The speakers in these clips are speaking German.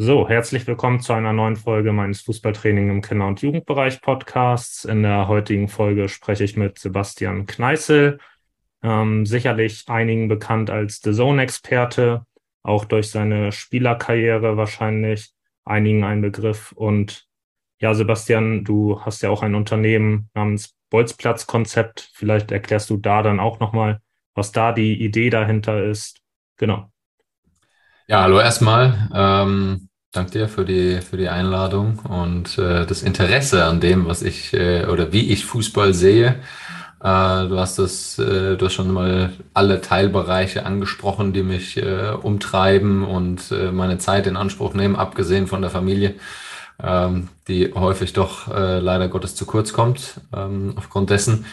So, herzlich willkommen zu einer neuen Folge meines Fußballtraining im Kinder- und Jugendbereich Podcasts. In der heutigen Folge spreche ich mit Sebastian Kneißel, ähm, sicherlich einigen bekannt als The Zone-Experte, auch durch seine Spielerkarriere wahrscheinlich einigen ein Begriff. Und ja, Sebastian, du hast ja auch ein Unternehmen namens Bolzplatz-Konzept. Vielleicht erklärst du da dann auch nochmal, was da die Idee dahinter ist. Genau. Ja, hallo erstmal. Ähm, Danke dir für die, für die Einladung und äh, das Interesse an dem, was ich äh, oder wie ich Fußball sehe. Äh, du hast das, äh, du hast schon mal alle Teilbereiche angesprochen, die mich äh, umtreiben und äh, meine Zeit in Anspruch nehmen, abgesehen von der Familie, ähm, die häufig doch äh, leider Gottes zu kurz kommt ähm, aufgrund dessen.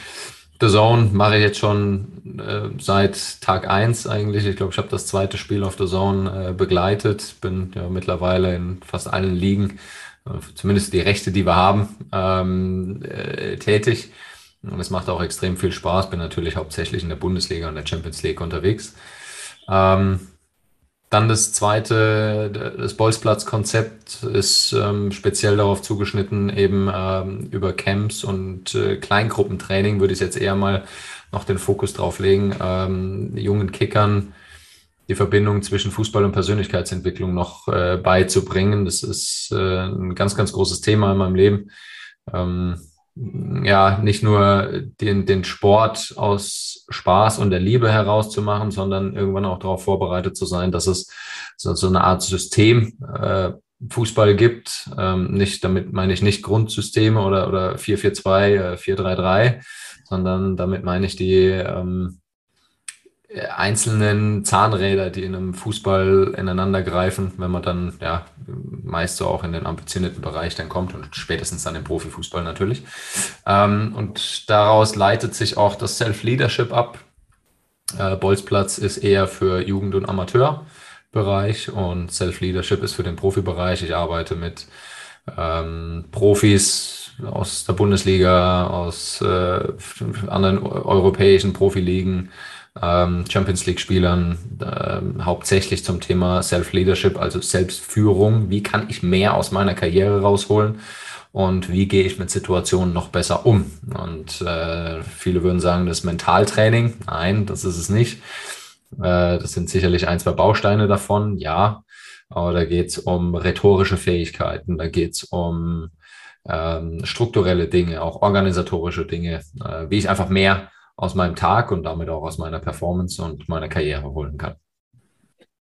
The Zone mache ich jetzt schon äh, seit Tag eins eigentlich. Ich glaube, ich habe das zweite Spiel auf The Zone äh, begleitet. Bin ja mittlerweile in fast allen Ligen, äh, zumindest die Rechte, die wir haben, ähm, äh, tätig. Und es macht auch extrem viel Spaß. Bin natürlich hauptsächlich in der Bundesliga und der Champions League unterwegs. Ähm, dann das zweite, das Bolzplatz-Konzept ist ähm, speziell darauf zugeschnitten, eben ähm, über Camps und äh, Kleingruppentraining würde ich jetzt eher mal noch den Fokus drauf legen, ähm, jungen Kickern die Verbindung zwischen Fußball und Persönlichkeitsentwicklung noch äh, beizubringen. Das ist äh, ein ganz, ganz großes Thema in meinem Leben. Ähm, ja, nicht nur den, den Sport aus Spaß und der Liebe herauszumachen, sondern irgendwann auch darauf vorbereitet zu sein, dass es so, so eine Art System äh, Fußball gibt. Ähm, nicht, damit meine ich nicht Grundsysteme oder, oder 442, äh, 433, sondern damit meine ich die ähm, einzelnen Zahnräder, die in einem Fußball ineinander greifen, wenn man dann ja meist so auch in den ambitionierten Bereich dann kommt und spätestens dann im Profifußball natürlich. Ähm, und daraus leitet sich auch das Self-Leadership ab. Äh, Bolzplatz ist eher für Jugend- und Amateurbereich und Self-Leadership ist für den Profibereich. Ich arbeite mit ähm, Profis aus der Bundesliga, aus äh, anderen europäischen Profiligen, ähm, Champions League-Spielern, äh, hauptsächlich zum Thema Self-Leadership, also Selbstführung. Wie kann ich mehr aus meiner Karriere rausholen? Und wie gehe ich mit Situationen noch besser um? Und äh, viele würden sagen, das ist Mentaltraining. Nein, das ist es nicht. Äh, das sind sicherlich ein, zwei Bausteine davon, ja. Aber da geht es um rhetorische Fähigkeiten, da geht es um ähm, strukturelle Dinge, auch organisatorische Dinge, äh, wie ich einfach mehr aus meinem Tag und damit auch aus meiner Performance und meiner Karriere holen kann.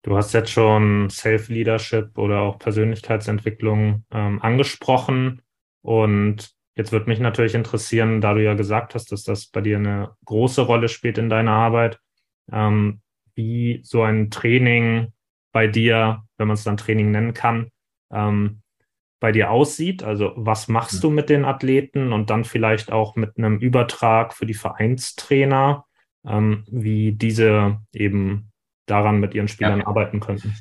Du hast jetzt schon Self-Leadership oder auch Persönlichkeitsentwicklung ähm, angesprochen. Und jetzt würde mich natürlich interessieren, da du ja gesagt hast, dass das bei dir eine große Rolle spielt in deiner Arbeit, ähm, wie so ein Training bei dir, wenn man es dann Training nennen kann, ähm, bei dir aussieht. Also was machst du mit den Athleten und dann vielleicht auch mit einem Übertrag für die Vereinstrainer, ähm, wie diese eben daran mit ihren Spielern ja. arbeiten könnten?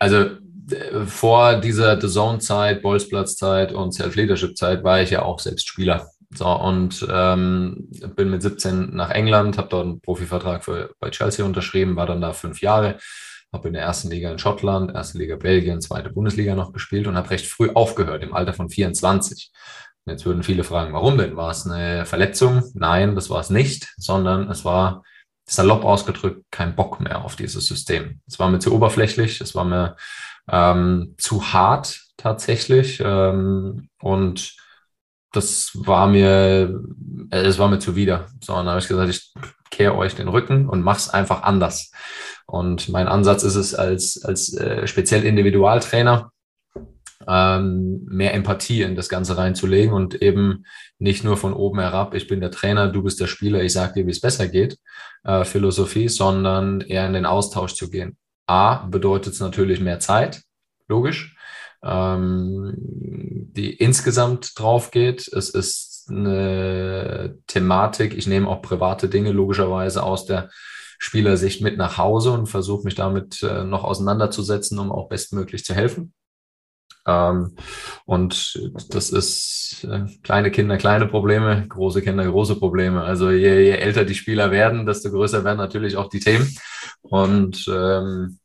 Also äh, vor dieser The Zone-Zeit, Bolzplatz-Zeit und Self-Leadership-Zeit war ich ja auch selbst Spieler. So, und ähm, bin mit 17 nach England, habe dort einen Profivertrag für, bei Chelsea unterschrieben, war dann da fünf Jahre habe in der ersten Liga in Schottland, erste Liga Belgien, zweite Bundesliga noch gespielt und habe recht früh aufgehört, im Alter von 24. Und jetzt würden viele fragen, warum denn? War es eine Verletzung? Nein, das war es nicht, sondern es war salopp ausgedrückt kein Bock mehr auf dieses System. Es war mir zu oberflächlich, es war mir ähm, zu hart tatsächlich ähm, und das war mir, äh, es war mir zuwider. So, dann habe ich gesagt, ich kehre euch den Rücken und mach's einfach anders. Und mein Ansatz ist es als, als äh, speziell Individualtrainer, ähm, mehr Empathie in das Ganze reinzulegen und eben nicht nur von oben herab, ich bin der Trainer, du bist der Spieler, ich sage dir, wie es besser geht, äh, Philosophie, sondern eher in den Austausch zu gehen. A, bedeutet es natürlich mehr Zeit, logisch, ähm, die insgesamt drauf geht. Es ist eine Thematik, ich nehme auch private Dinge logischerweise aus der Spielersicht mit nach Hause und versuche mich damit äh, noch auseinanderzusetzen, um auch bestmöglich zu helfen. Ähm, und das ist äh, kleine Kinder, kleine Probleme, große Kinder, große Probleme. Also je, je älter die Spieler werden, desto größer werden natürlich auch die Themen. Und ähm,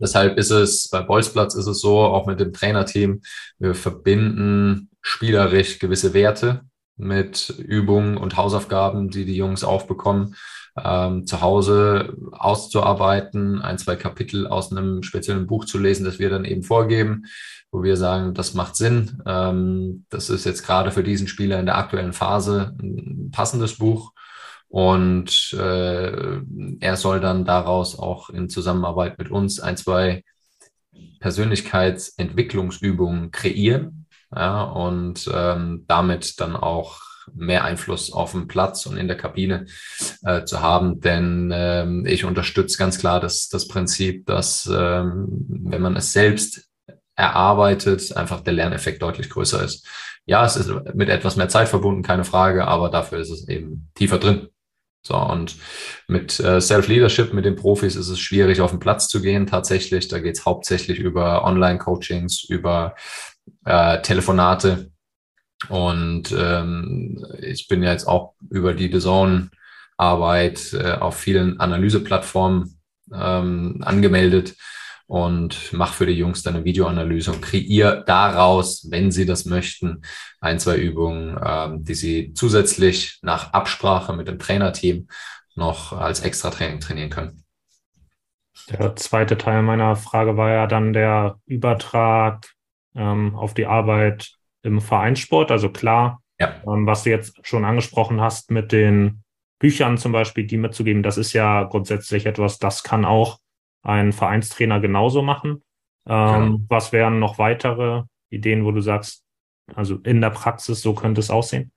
Deshalb ist es bei Bolzplatz ist es so, auch mit dem Trainerteam, wir verbinden spielerisch gewisse Werte mit Übungen und Hausaufgaben, die die Jungs aufbekommen, ähm, zu Hause auszuarbeiten, ein, zwei Kapitel aus einem speziellen Buch zu lesen, das wir dann eben vorgeben, wo wir sagen, das macht Sinn. Ähm, das ist jetzt gerade für diesen Spieler in der aktuellen Phase ein passendes Buch. Und äh, er soll dann daraus auch in Zusammenarbeit mit uns ein, zwei Persönlichkeitsentwicklungsübungen kreieren ja, und ähm, damit dann auch mehr Einfluss auf dem Platz und in der Kabine äh, zu haben. Denn ähm, ich unterstütze ganz klar das, das Prinzip, dass ähm, wenn man es selbst erarbeitet, einfach der Lerneffekt deutlich größer ist. Ja, es ist mit etwas mehr Zeit verbunden, keine Frage, aber dafür ist es eben tiefer drin. So, und mit äh, Self-Leadership, mit den Profis ist es schwierig, auf den Platz zu gehen tatsächlich. Da geht es hauptsächlich über Online-Coachings, über äh, Telefonate. Und ähm, ich bin jetzt auch über die DAZN-Arbeit äh, auf vielen Analyseplattformen ähm, angemeldet und mache für die Jungs dann eine Videoanalyse und kreiere daraus, wenn sie das möchten, ein, zwei Übungen, ähm, die sie zusätzlich nach Absprache mit dem Trainerteam noch als Extra-Training trainieren können. Der zweite Teil meiner Frage war ja dann der Übertrag ähm, auf die Arbeit im Vereinssport. Also klar, ja. ähm, was du jetzt schon angesprochen hast mit den Büchern zum Beispiel, die mitzugeben, das ist ja grundsätzlich etwas, das kann auch ein Vereinstrainer genauso machen. Ähm, ja. Was wären noch weitere Ideen, wo du sagst, also in der Praxis, so könnte es aussehen?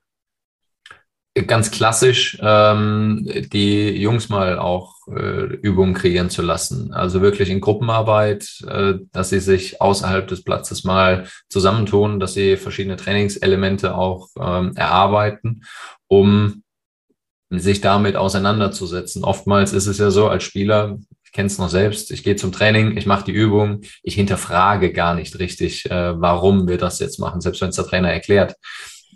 Ganz klassisch, ähm, die Jungs mal auch äh, Übungen kreieren zu lassen. Also wirklich in Gruppenarbeit, äh, dass sie sich außerhalb des Platzes mal zusammentun, dass sie verschiedene Trainingselemente auch ähm, erarbeiten, um sich damit auseinanderzusetzen. Oftmals ist es ja so, als Spieler kenne es noch selbst. Ich gehe zum Training, ich mache die Übung, ich hinterfrage gar nicht richtig, äh, warum wir das jetzt machen, selbst wenn es der Trainer erklärt.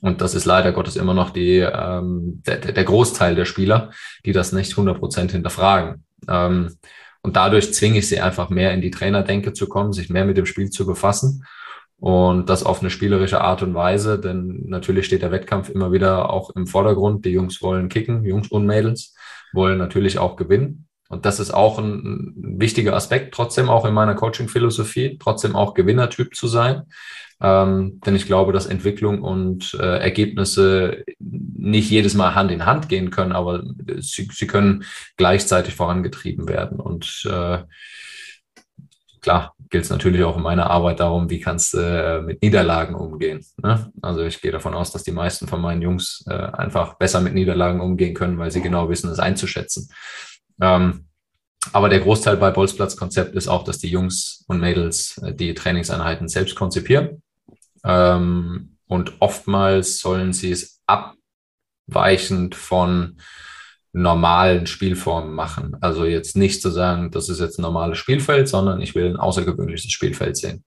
Und das ist leider Gottes immer noch die, ähm, der, der Großteil der Spieler, die das nicht 100% hinterfragen. Ähm, und dadurch zwinge ich sie einfach mehr in die Trainerdenke zu kommen, sich mehr mit dem Spiel zu befassen. Und das auf eine spielerische Art und Weise, denn natürlich steht der Wettkampf immer wieder auch im Vordergrund. Die Jungs wollen kicken, Jungs und Mädels wollen natürlich auch gewinnen. Und das ist auch ein, ein wichtiger Aspekt, trotzdem auch in meiner Coaching-Philosophie, trotzdem auch Gewinnertyp zu sein. Ähm, denn ich glaube, dass Entwicklung und äh, Ergebnisse nicht jedes Mal Hand in Hand gehen können, aber sie, sie können gleichzeitig vorangetrieben werden. Und äh, klar, gilt es natürlich auch in meiner Arbeit darum, wie kannst du äh, mit Niederlagen umgehen. Ne? Also ich gehe davon aus, dass die meisten von meinen Jungs äh, einfach besser mit Niederlagen umgehen können, weil sie genau wissen, es einzuschätzen. Ähm, aber der Großteil bei Bolzplatz-Konzept ist auch, dass die Jungs und Mädels äh, die Trainingseinheiten selbst konzipieren. Ähm, und oftmals sollen sie es abweichend von normalen Spielformen machen. Also jetzt nicht zu sagen, das ist jetzt ein normales Spielfeld, sondern ich will ein außergewöhnliches Spielfeld sehen.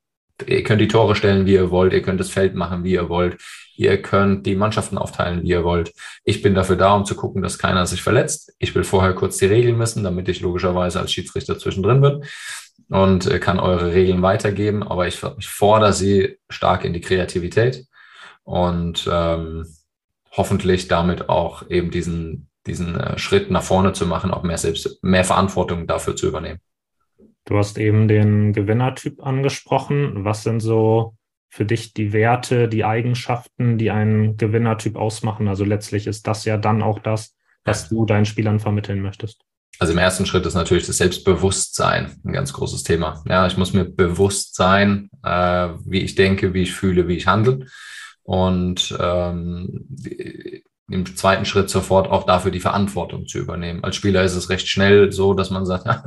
Ihr könnt die Tore stellen, wie ihr wollt. Ihr könnt das Feld machen, wie ihr wollt. Ihr könnt die Mannschaften aufteilen, wie ihr wollt. Ich bin dafür da, um zu gucken, dass keiner sich verletzt. Ich will vorher kurz die Regeln messen, damit ich logischerweise als Schiedsrichter zwischendrin bin und äh, kann eure Regeln weitergeben. Aber ich, ich fordere sie stark in die Kreativität und ähm, hoffentlich damit auch eben diesen, diesen äh, Schritt nach vorne zu machen, auch mehr selbst, mehr Verantwortung dafür zu übernehmen. Du hast eben den Gewinnertyp angesprochen. Was sind so für dich die Werte, die Eigenschaften, die einen Gewinnertyp ausmachen? Also letztlich ist das ja dann auch das, was du deinen Spielern vermitteln möchtest. Also im ersten Schritt ist natürlich das Selbstbewusstsein ein ganz großes Thema. Ja, ich muss mir bewusst sein, äh, wie ich denke, wie ich fühle, wie ich handle. Und ähm, im zweiten Schritt sofort auch dafür die Verantwortung zu übernehmen. Als Spieler ist es recht schnell so, dass man sagt, ja,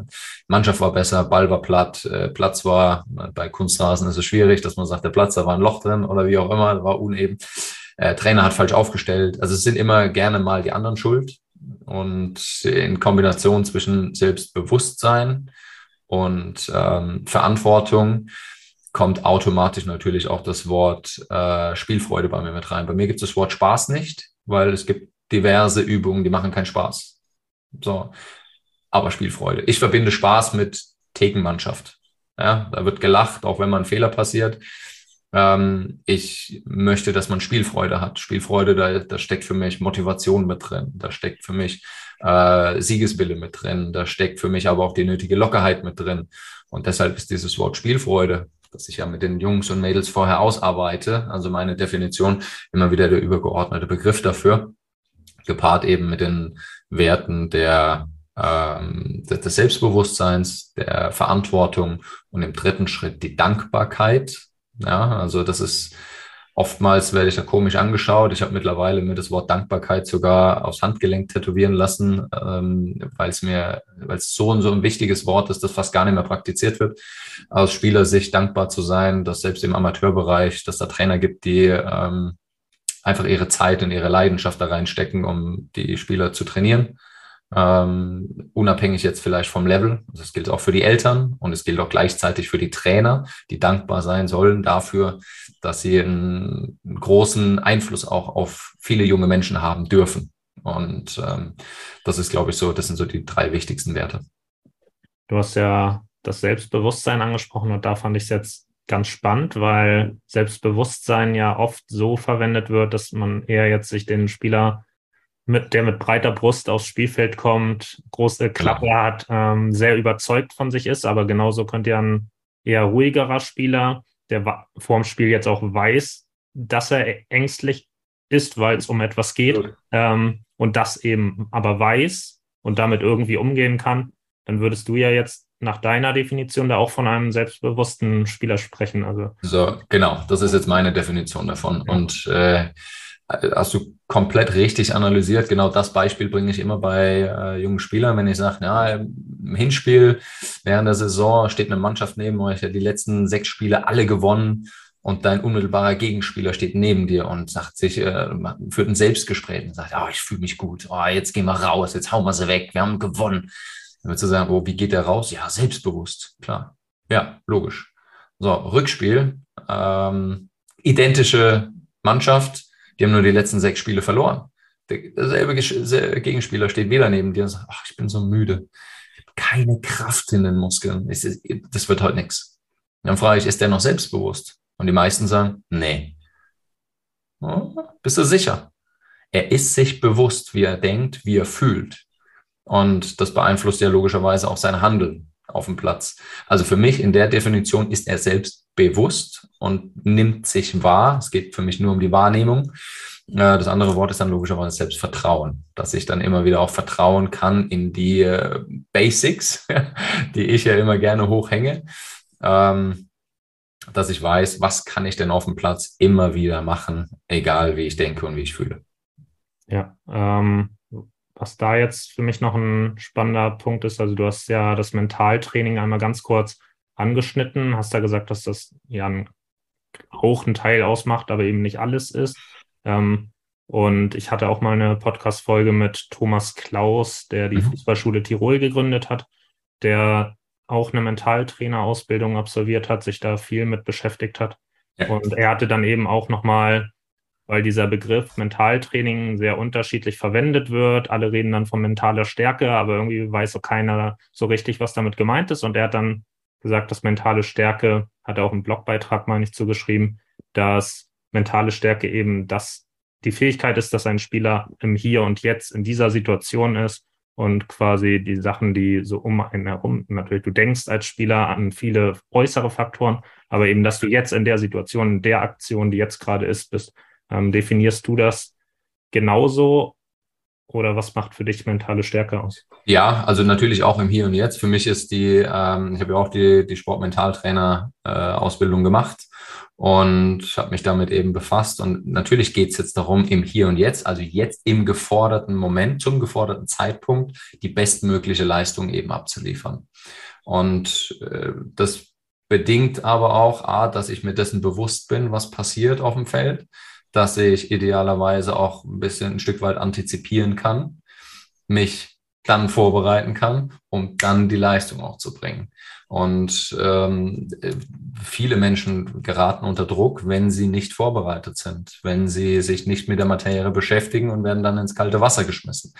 Mannschaft war besser, Ball war platt, äh, Platz war, bei Kunstrasen ist es schwierig, dass man sagt, der Platz, da war ein Loch drin oder wie auch immer, war uneben. Äh, Trainer hat falsch aufgestellt. Also es sind immer gerne mal die anderen schuld. Und in Kombination zwischen Selbstbewusstsein und ähm, Verantwortung kommt automatisch natürlich auch das Wort äh, Spielfreude bei mir mit rein. Bei mir gibt es das Wort Spaß nicht weil es gibt diverse Übungen, die machen keinen Spaß. So, aber Spielfreude. Ich verbinde Spaß mit Thekenmannschaft. Ja, da wird gelacht, auch wenn mal ein Fehler passiert. Ähm, ich möchte, dass man Spielfreude hat. Spielfreude, da, da steckt für mich Motivation mit drin. Da steckt für mich äh, Siegeswille mit drin. Da steckt für mich aber auch die nötige Lockerheit mit drin. Und deshalb ist dieses Wort Spielfreude, das ich ja mit den Jungs und Mädels vorher ausarbeite, also meine Definition, immer wieder der übergeordnete Begriff dafür, gepaart eben mit den Werten der ähm, des Selbstbewusstseins, der Verantwortung und im dritten Schritt die Dankbarkeit. Ja, also das ist oftmals werde ich da komisch angeschaut. Ich habe mittlerweile mir das Wort Dankbarkeit sogar aufs Handgelenk tätowieren lassen, ähm, weil es mir, weil es so und so ein wichtiges Wort ist, das fast gar nicht mehr praktiziert wird. Aus Spielersicht dankbar zu sein, dass selbst im Amateurbereich, dass da Trainer gibt, die ähm, einfach ihre Zeit und ihre Leidenschaft da reinstecken, um die Spieler zu trainieren ähm, unabhängig jetzt vielleicht vom Level. Das gilt auch für die Eltern und es gilt auch gleichzeitig für die Trainer, die dankbar sein sollen dafür, dass sie einen, einen großen Einfluss auch auf viele junge Menschen haben dürfen. Und ähm, das ist, glaube ich, so, das sind so die drei wichtigsten Werte. Du hast ja das Selbstbewusstsein angesprochen und da fand ich es jetzt ganz spannend, weil Selbstbewusstsein ja oft so verwendet wird, dass man eher jetzt sich den Spieler mit, der mit breiter Brust aufs Spielfeld kommt, große Klappe hat, ähm, sehr überzeugt von sich ist, aber genauso könnte ja ein eher ruhigerer Spieler, der vorm Spiel jetzt auch weiß, dass er ängstlich ist, weil es um etwas geht ähm, und das eben aber weiß und damit irgendwie umgehen kann, dann würdest du ja jetzt nach deiner Definition da auch von einem selbstbewussten Spieler sprechen. Also so genau, das ist jetzt meine Definition davon ja. und äh, hast du komplett richtig analysiert. Genau das Beispiel bringe ich immer bei äh, jungen Spielern, wenn ich sage, ja, im Hinspiel während der Saison steht eine Mannschaft neben euch, hat die letzten sechs Spiele alle gewonnen und dein unmittelbarer Gegenspieler steht neben dir und sagt sich, äh, führt ein Selbstgespräch und sagt, oh, ich fühle mich gut, oh, jetzt gehen wir raus, jetzt hauen wir sie weg, wir haben gewonnen. Dann würdest du sagen, oh, wie geht der raus? Ja, selbstbewusst, klar. Ja, logisch. So, Rückspiel, ähm, identische Mannschaft, die haben nur die letzten sechs Spiele verloren. Derselbe Gegenspieler steht wieder neben dir und sagt, ach, ich bin so müde. Ich habe keine Kraft in den Muskeln. Das wird heute nichts. Dann frage ich, ist der noch selbstbewusst? Und die meisten sagen, nee. Bist du sicher? Er ist sich bewusst, wie er denkt, wie er fühlt. Und das beeinflusst ja logischerweise auch sein Handeln auf dem Platz. Also für mich in der Definition ist er selbst bewusst und nimmt sich wahr. Es geht für mich nur um die Wahrnehmung. Äh, das andere Wort ist dann logischerweise Selbstvertrauen, dass ich dann immer wieder auch vertrauen kann in die äh, Basics, die ich ja immer gerne hochhänge, ähm, dass ich weiß, was kann ich denn auf dem Platz immer wieder machen, egal wie ich denke und wie ich fühle. Ja, ähm, was da jetzt für mich noch ein spannender Punkt ist, also du hast ja das Mentaltraining einmal ganz kurz angeschnitten, hast da gesagt, dass das ja einen hohen Teil ausmacht, aber eben nicht alles ist. Ähm, und ich hatte auch mal eine Podcast-Folge mit Thomas Klaus, der die mhm. Fußballschule Tirol gegründet hat, der auch eine Mentaltrainerausbildung absolviert hat, sich da viel mit beschäftigt hat. Ja. Und er hatte dann eben auch nochmal weil dieser Begriff Mentaltraining sehr unterschiedlich verwendet wird. Alle reden dann von mentaler Stärke, aber irgendwie weiß so keiner so richtig, was damit gemeint ist. Und er hat dann gesagt, dass mentale Stärke, hat er auch einen Blogbeitrag mal nicht zugeschrieben, dass mentale Stärke eben das die Fähigkeit ist, dass ein Spieler im Hier und Jetzt in dieser Situation ist und quasi die Sachen, die so um einen herum, natürlich, du denkst als Spieler an viele äußere Faktoren, aber eben, dass du jetzt in der Situation, in der Aktion, die jetzt gerade ist, bist, ähm, definierst du das genauso oder was macht für dich mentale Stärke aus? Ja, also natürlich auch im Hier und Jetzt. Für mich ist die, ähm, ich habe ja auch die, die Sportmentaltrainer-Ausbildung äh, gemacht und habe mich damit eben befasst. Und natürlich geht es jetzt darum, im Hier und Jetzt, also jetzt im geforderten Moment, zum geforderten Zeitpunkt, die bestmögliche Leistung eben abzuliefern. Und äh, das bedingt aber auch, A, dass ich mir dessen bewusst bin, was passiert auf dem Feld dass ich idealerweise auch ein bisschen ein Stück weit antizipieren kann, mich dann vorbereiten kann, um dann die Leistung auch zu bringen. Und ähm, viele Menschen geraten unter Druck, wenn sie nicht vorbereitet sind, wenn sie sich nicht mit der Materie beschäftigen und werden dann ins kalte Wasser geschmissen.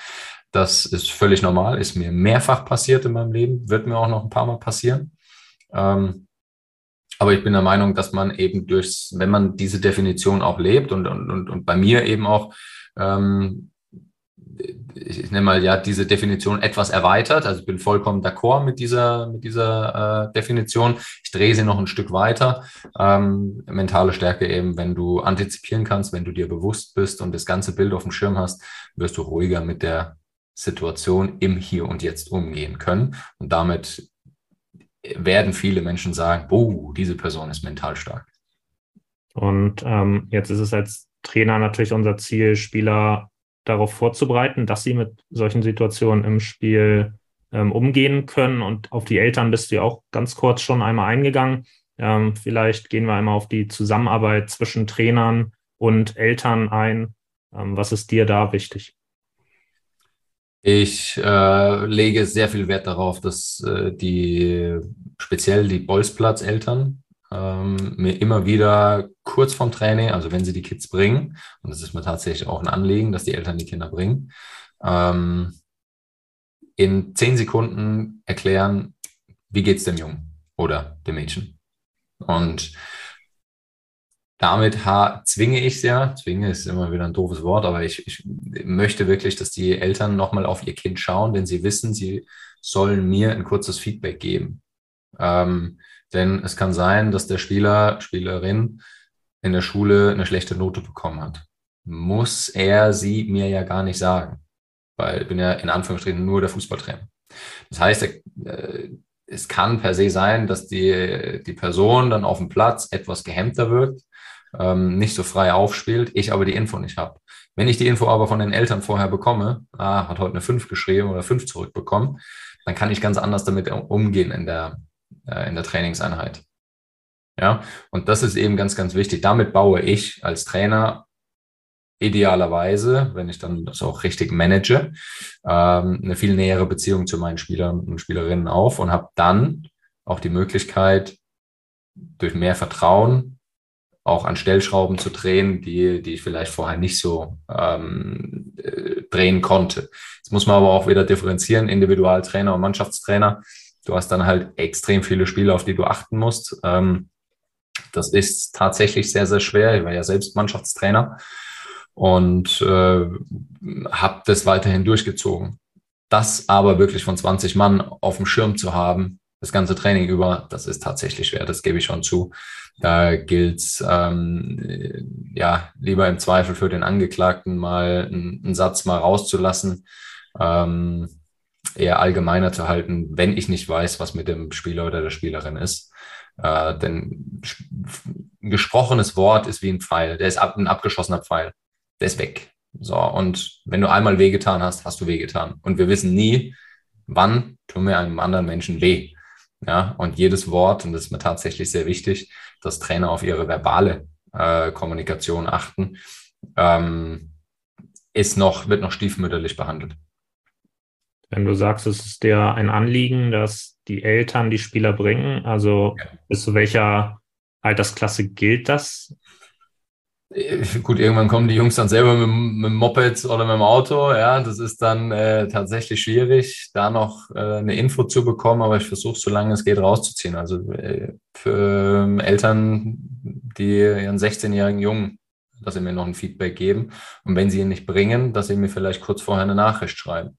Das ist völlig normal, ist mir mehrfach passiert in meinem Leben, wird mir auch noch ein paar Mal passieren. Ähm, aber ich bin der Meinung, dass man eben durch, wenn man diese Definition auch lebt und, und, und, und bei mir eben auch ähm, ich, ich nenne mal ja diese Definition etwas erweitert. Also ich bin vollkommen d'accord mit dieser, mit dieser äh, Definition. Ich drehe sie noch ein Stück weiter. Ähm, mentale Stärke eben, wenn du antizipieren kannst, wenn du dir bewusst bist und das ganze Bild auf dem Schirm hast, wirst du ruhiger mit der Situation im Hier und Jetzt umgehen können. Und damit werden viele Menschen sagen, oh, diese Person ist mental stark. Und ähm, jetzt ist es als Trainer natürlich unser Ziel, Spieler darauf vorzubereiten, dass sie mit solchen Situationen im Spiel ähm, umgehen können. Und auf die Eltern bist du ja auch ganz kurz schon einmal eingegangen. Ähm, vielleicht gehen wir einmal auf die Zusammenarbeit zwischen Trainern und Eltern ein. Ähm, was ist dir da wichtig? Ich äh, lege sehr viel Wert darauf, dass äh, die speziell die Bolzplatz-Eltern ähm, mir immer wieder kurz vorm Training, also wenn sie die Kids bringen, und das ist mir tatsächlich auch ein Anliegen, dass die Eltern die Kinder bringen, ähm, in zehn Sekunden erklären, wie geht's dem Jungen oder dem Mädchen. Und damit zwinge ich ja, zwinge ist immer wieder ein doofes Wort, aber ich, ich möchte wirklich, dass die Eltern nochmal auf ihr Kind schauen, denn sie wissen, sie sollen mir ein kurzes Feedback geben. Ähm, denn es kann sein, dass der Spieler, Spielerin in der Schule eine schlechte Note bekommen hat. Muss er sie mir ja gar nicht sagen, weil ich bin ja in Anführungsstrichen nur der Fußballtrainer. Das heißt, äh, es kann per se sein, dass die, die Person dann auf dem Platz etwas gehemmter wirkt, ähm, nicht so frei aufspielt, ich aber die Info nicht habe. Wenn ich die Info aber von den Eltern vorher bekomme, ah, hat heute eine 5 geschrieben oder 5 zurückbekommen, dann kann ich ganz anders damit umgehen in der, äh, in der Trainingseinheit. Ja, und das ist eben ganz, ganz wichtig. Damit baue ich als Trainer idealerweise, wenn ich dann das auch richtig manage, ähm, eine viel nähere Beziehung zu meinen Spielern und Spielerinnen auf und habe dann auch die Möglichkeit, durch mehr Vertrauen auch an Stellschrauben zu drehen, die, die ich vielleicht vorher nicht so ähm, äh, drehen konnte. Jetzt muss man aber auch wieder differenzieren, Individualtrainer und Mannschaftstrainer. Du hast dann halt extrem viele Spiele, auf die du achten musst. Ähm, das ist tatsächlich sehr, sehr schwer. Ich war ja selbst Mannschaftstrainer und äh, habe das weiterhin durchgezogen. Das aber wirklich von 20 Mann auf dem Schirm zu haben, das ganze Training über, das ist tatsächlich schwer, das gebe ich schon zu. Da gilt es ähm, ja lieber im Zweifel für den Angeklagten mal einen, einen Satz mal rauszulassen. Ähm, eher allgemeiner zu halten, wenn ich nicht weiß, was mit dem Spieler oder der Spielerin ist. Äh, denn ein gesprochenes Wort ist wie ein Pfeil, der ist ab, ein abgeschossener Pfeil. Der ist weg. So, und wenn du einmal wehgetan hast, hast du wehgetan. Und wir wissen nie, wann tun wir einem anderen Menschen weh. Ja, und jedes Wort, und das ist mir tatsächlich sehr wichtig, dass Trainer auf ihre verbale äh, Kommunikation achten, ähm, ist noch, wird noch stiefmütterlich behandelt. Wenn du sagst, es ist dir ein Anliegen, dass die Eltern die Spieler bringen, also ja. bis zu welcher Altersklasse gilt das? Äh, gut, irgendwann kommen die Jungs dann selber mit, mit dem Moped oder mit dem Auto. Ja, das ist dann äh, tatsächlich schwierig, da noch äh, eine Info zu bekommen, aber ich versuche, solange es geht, rauszuziehen. Also äh, für ähm, Eltern, die ihren 16-jährigen Jungen, dass sie mir noch ein Feedback geben. Und wenn sie ihn nicht bringen, dass sie mir vielleicht kurz vorher eine Nachricht schreiben.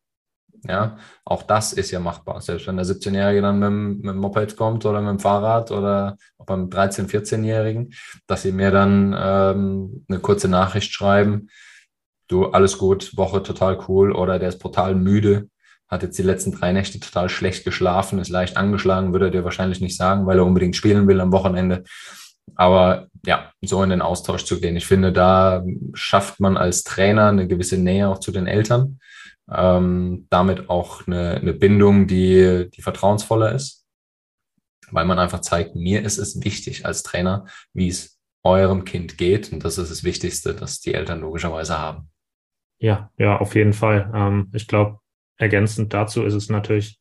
Ja, auch das ist ja machbar. Selbst wenn der 17-Jährige dann mit, mit, dem Moped kommt oder mit dem Fahrrad oder auch beim 13-, 14-Jährigen, dass sie mir dann ähm, eine kurze Nachricht schreiben. Du, alles gut, Woche total cool oder der ist brutal müde, hat jetzt die letzten drei Nächte total schlecht geschlafen, ist leicht angeschlagen, würde er dir wahrscheinlich nicht sagen, weil er unbedingt spielen will am Wochenende. Aber ja, so in den Austausch zu gehen. Ich finde, da schafft man als Trainer eine gewisse Nähe auch zu den Eltern ähm, damit auch eine, eine Bindung, die, die vertrauensvoller ist, weil man einfach zeigt, mir ist es wichtig als Trainer, wie es eurem Kind geht. Und das ist das Wichtigste, das die Eltern logischerweise haben. Ja, ja, auf jeden Fall. Ähm, ich glaube, ergänzend dazu ist es natürlich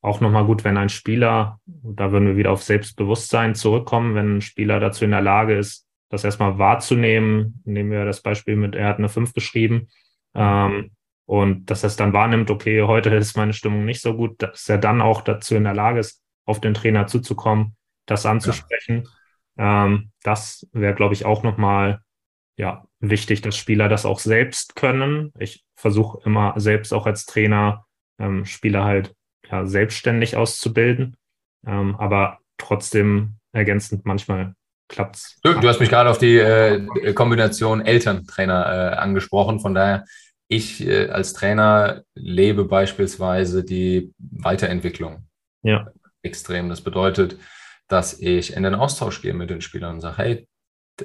auch nochmal gut, wenn ein Spieler, da würden wir wieder auf Selbstbewusstsein zurückkommen, wenn ein Spieler dazu in der Lage ist, das erstmal wahrzunehmen. Nehmen wir das Beispiel mit, er hat eine 5 geschrieben. Ähm, und dass er es dann wahrnimmt, okay, heute ist meine Stimmung nicht so gut, dass er dann auch dazu in der Lage ist, auf den Trainer zuzukommen, das anzusprechen. Ja. Ähm, das wäre, glaube ich, auch nochmal ja, wichtig, dass Spieler das auch selbst können. Ich versuche immer selbst auch als Trainer ähm, Spieler halt ja, selbstständig auszubilden, ähm, aber trotzdem ergänzend manchmal klappt's. Du, du hast mich gerade auf die äh, Kombination Elterntrainer äh, angesprochen, von daher ich äh, als Trainer lebe beispielsweise die Weiterentwicklung ja. extrem. Das bedeutet, dass ich in den Austausch gehe mit den Spielern und sage, hey,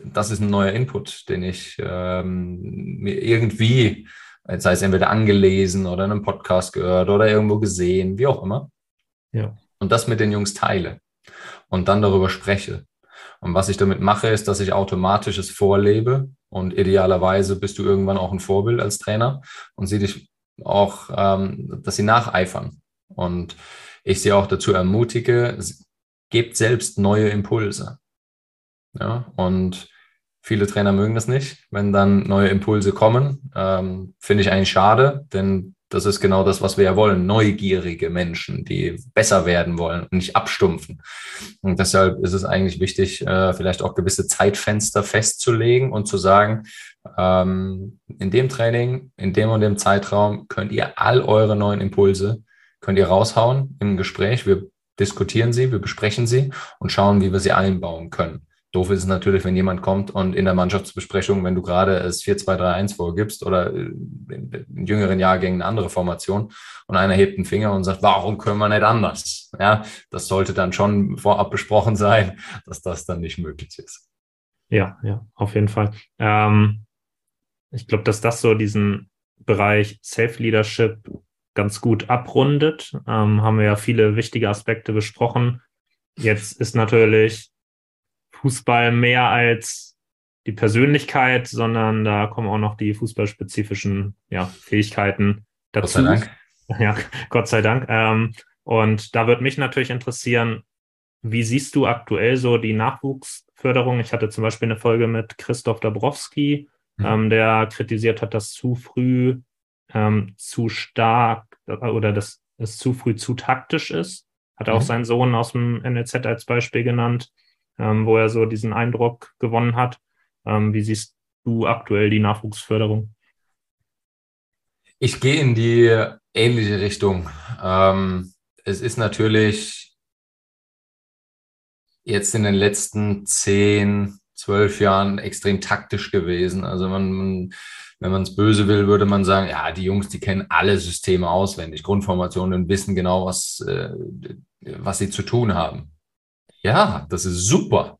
das ist ein neuer Input, den ich ähm, mir irgendwie, sei es entweder angelesen oder in einem Podcast gehört oder irgendwo gesehen, wie auch immer. Ja. Und das mit den Jungs teile und dann darüber spreche. Und was ich damit mache, ist, dass ich automatisch es vorlebe und idealerweise bist du irgendwann auch ein Vorbild als Trainer und sie dich auch, ähm, dass sie nacheifern. Und ich sie auch dazu ermutige, gebt selbst neue Impulse. Ja, und viele Trainer mögen das nicht, wenn dann neue Impulse kommen. Ähm, Finde ich eigentlich schade, denn das ist genau das, was wir ja wollen. Neugierige Menschen, die besser werden wollen und nicht abstumpfen. Und deshalb ist es eigentlich wichtig, äh, vielleicht auch gewisse Zeitfenster festzulegen und zu sagen, ähm, in dem Training, in dem und dem Zeitraum könnt ihr all eure neuen Impulse, könnt ihr raushauen im Gespräch. Wir diskutieren sie, wir besprechen sie und schauen, wie wir sie einbauen können. Doof ist es natürlich, wenn jemand kommt und in der Mannschaftsbesprechung, wenn du gerade es 4-2-3-1 vorgibst oder äh, in jüngeren Jahrgängen eine andere Formation und einer hebt einen Finger und sagt, warum können wir nicht anders? Ja, das sollte dann schon vorab besprochen sein, dass das dann nicht möglich ist. Ja, ja, auf jeden Fall. Ähm, ich glaube, dass das so diesen Bereich Self-Leadership ganz gut abrundet. Ähm, haben wir ja viele wichtige Aspekte besprochen. Jetzt ist natürlich Fußball mehr als die Persönlichkeit, sondern da kommen auch noch die fußballspezifischen ja, Fähigkeiten dazu. Gott sei Dank. Ja, Gott sei Dank. Ähm, und da würde mich natürlich interessieren, wie siehst du aktuell so die Nachwuchsförderung? Ich hatte zum Beispiel eine Folge mit Christoph Dabrowski, mhm. ähm, der kritisiert hat, dass zu früh ähm, zu stark oder dass es zu früh zu taktisch ist. Hat auch mhm. seinen Sohn aus dem NLZ als Beispiel genannt ähm, wo er so diesen Eindruck gewonnen hat. Ähm, wie siehst du aktuell die Nachwuchsförderung? Ich gehe in die ähnliche Richtung. Ähm, es ist natürlich jetzt in den letzten zehn, zwölf Jahren extrem taktisch gewesen. Also man, wenn man es böse will, würde man sagen, ja, die Jungs, die kennen alle Systeme auswendig, Grundformationen und wissen genau, was, äh, was sie zu tun haben. Ja, das ist super.